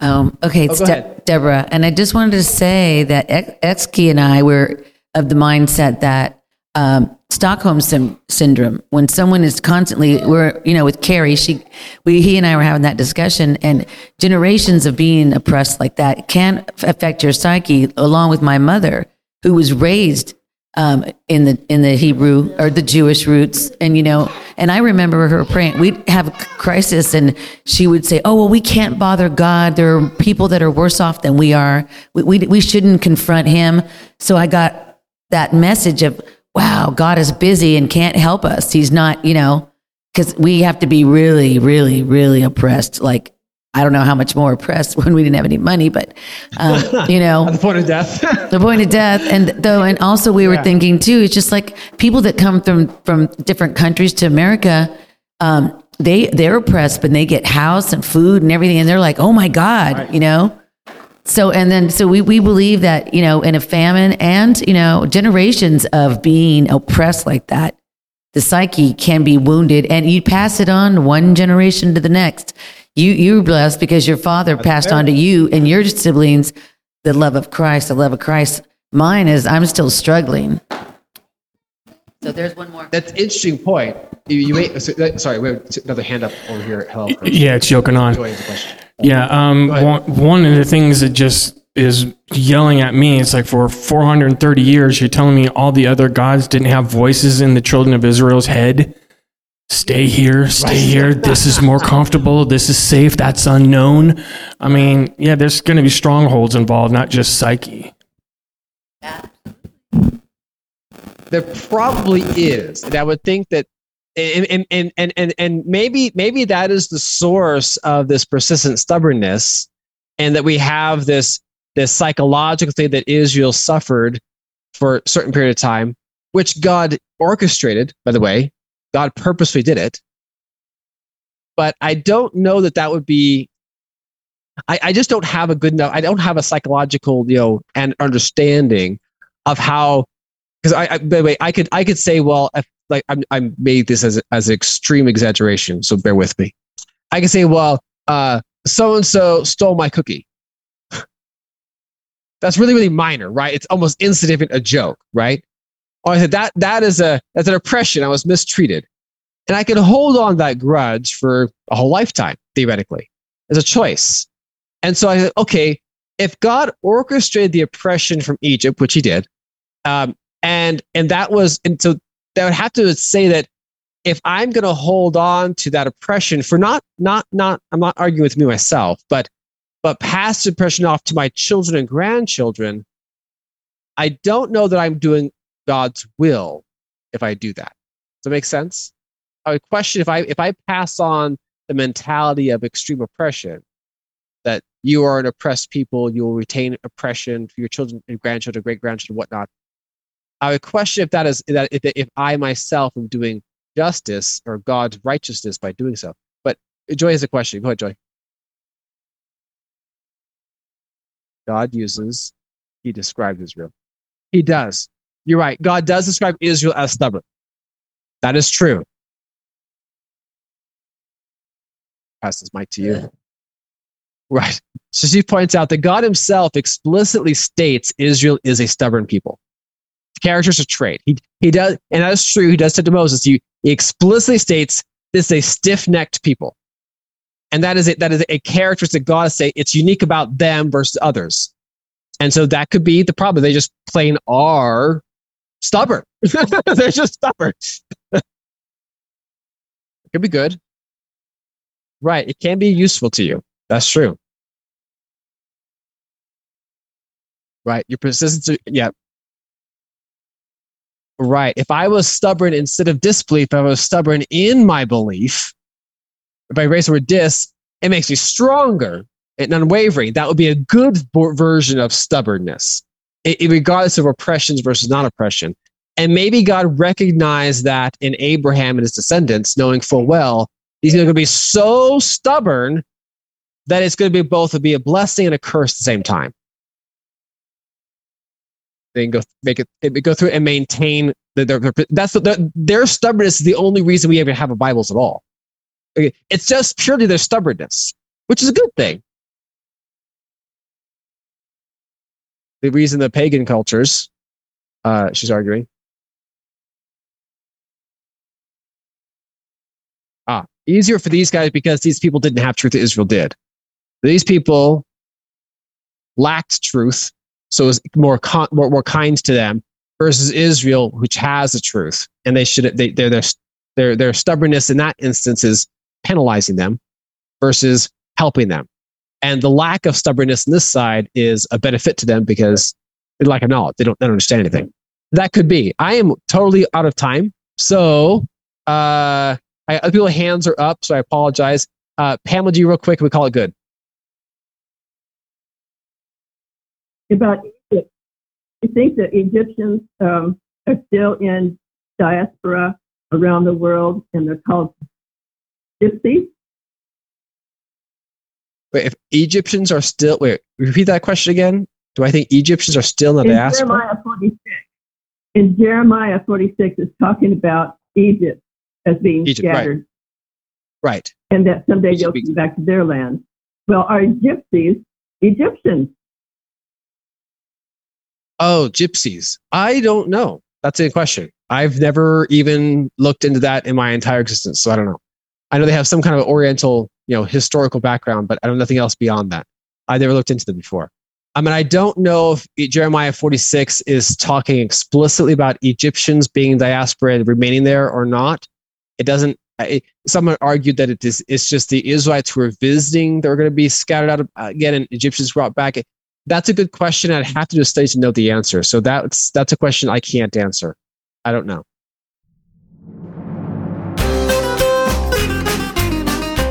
Um, okay, it's oh, De- Deborah. And I just wanted to say that Etsky and I were of the mindset that um, Stockholm sim- syndrome, when someone is constantly, we're, you know, with Carrie, she, we, he and I were having that discussion, and generations of being oppressed like that can affect your psyche, along with my mother, who was raised um, in the in the Hebrew or the Jewish roots, and you know, and I remember her praying. We'd have a crisis, and she would say, "Oh well, we can't bother God. There are people that are worse off than we are. We we, we shouldn't confront Him." So I got that message of wow, God is busy and can't help us. He's not, you know, because we have to be really, really, really oppressed. Like, I don't know how much more oppressed when we didn't have any money, but, um, you know, the point of death. the point of death. And though and also we were Yeah. thinking too it's just like people that come from from different countries to america um they they're oppressed but they get house and food and everything and they're like oh my god you know? So and then so we we believe that you know in a famine and you know generations of being oppressed like that the psyche can be wounded and you pass it on one generation to the next you you're blessed because your father passed on to you and your siblings the love of Christ, the love of Christ. Mine is I'm still struggling. So there's one more. That's an interesting point. You, you may, so- uh, sorry, we have another hand up over here. Hello. Yeah, it's joking on. Joy has a question. Yeah, um, one, one of the things that just is yelling at me, it's like for 430 years, you're telling me all the other gods didn't have voices in the children of Israel's head. Stay here, stay here. This is more comfortable. This is safe. That's unknown. I mean, yeah, there's going to be strongholds involved, not just psyche. There probably is, and I would think that, and and and and and, and maybe maybe that is the source of this persistent stubbornness, and that we have this this psychological thing that Israel suffered for a certain period of time, which God orchestrated. By the way, God purposely did it. But I don't know that that would be. I, I just don't have a good enough. I don't have a psychological, you know, and understanding of how because I, I by the way I could I could say well if, like I'm I made this as as extreme exaggeration so bear with me I could say well so and so stole my cookie that's really really minor right it's almost insignificant a joke right or I said that that is a that's an oppression. I was mistreated. And I can hold on that grudge for a whole lifetime theoretically as a choice. And so I said okay if God orchestrated the oppression from Egypt which he did um, and and that was and so that would have to say that if i'm going to hold on to that oppression for not not not i'm not arguing with me myself but but pass the oppression off to my children and grandchildren i don't know that i'm doing god's will if i do that does that make sense i would question if i if i pass on the mentality of extreme oppression that you are an oppressed people you will retain oppression for your children and grandchildren great grandchildren whatnot I would question if that is that if, if I myself am doing justice or God's righteousness by doing so. But Joy has a question. Go ahead, Joy. God uses, he describes Israel. He does. You're right. God does describe Israel as stubborn. That is true. Pass this mic to you. Right. So she points out that God himself explicitly states Israel is a stubborn people characters a trait. He he does, and that is true. He does say to Moses, he, he explicitly states this is a stiff-necked people, and that is it. That is a characteristic God say it's unique about them versus others, and so that could be the problem. They just plain are stubborn. They're just stubborn. it could be good, right? It can be useful to you. That's true. Right, your persistence. Yeah, Right. If I was stubborn instead of disbelief, I was stubborn in my belief, if I erase the word dis, it makes me stronger and unwavering. That would be a good version of stubbornness, regardless of oppressions versus non oppression. And maybe God recognized that in Abraham and his descendants, knowing full well he's going to be so stubborn that it's going to be both to be a blessing and a curse at the same time they can go make it, go through and maintain the, their, their that's the, their, their stubbornness is the only reason we even have a Bibles at all. It's just purely their stubbornness, which is a good thing. The reason the pagan cultures, uh, she's arguing. Ah, easier for these guys because these people didn't have truth that Israel did. These people lacked truth so it was more, con- more more kind to them versus Israel, which has the truth, and they should they their their their their stubbornness in that instance is penalizing them versus helping them, and the lack of stubbornness on this side is a benefit to them because they lack of knowledge. They don't, they don't understand anything. That could be. I am totally out of time. So, uh, I, other people's hands are up, so I apologize. Uh, Pamela, do you real quick? We call it good. About Egypt, you think that Egyptians um, are still in diaspora around the world, and they're called gypsies? Wait, if Egyptians are still wait, repeat that question again. Do I think Egyptians are still in the in diaspora? Jeremiah 46. In Jeremiah 46, it's talking about Egypt as being Egypt, right. scattered, Right. and that someday Egypt they'll be- come back to their land. Well, are gypsies Egyptians? Oh, gypsies. I don't know. That's a question. I've never even looked into that in my entire existence, so I don't know. I know they have some kind of Oriental, you know, historical background, but I don't know nothing else beyond that. I never looked into them before. I mean, I don't know if Jeremiah 46 is talking explicitly about Egyptians being in diaspora and remaining there or not. It doesn't. I, someone argued that it is. It's just the Israelites who are visiting that are going to be scattered out of, again, and Egyptians brought back. That's a good question. I'd have to do a study to know the answer. So that's that's a question I can't answer. I don't know.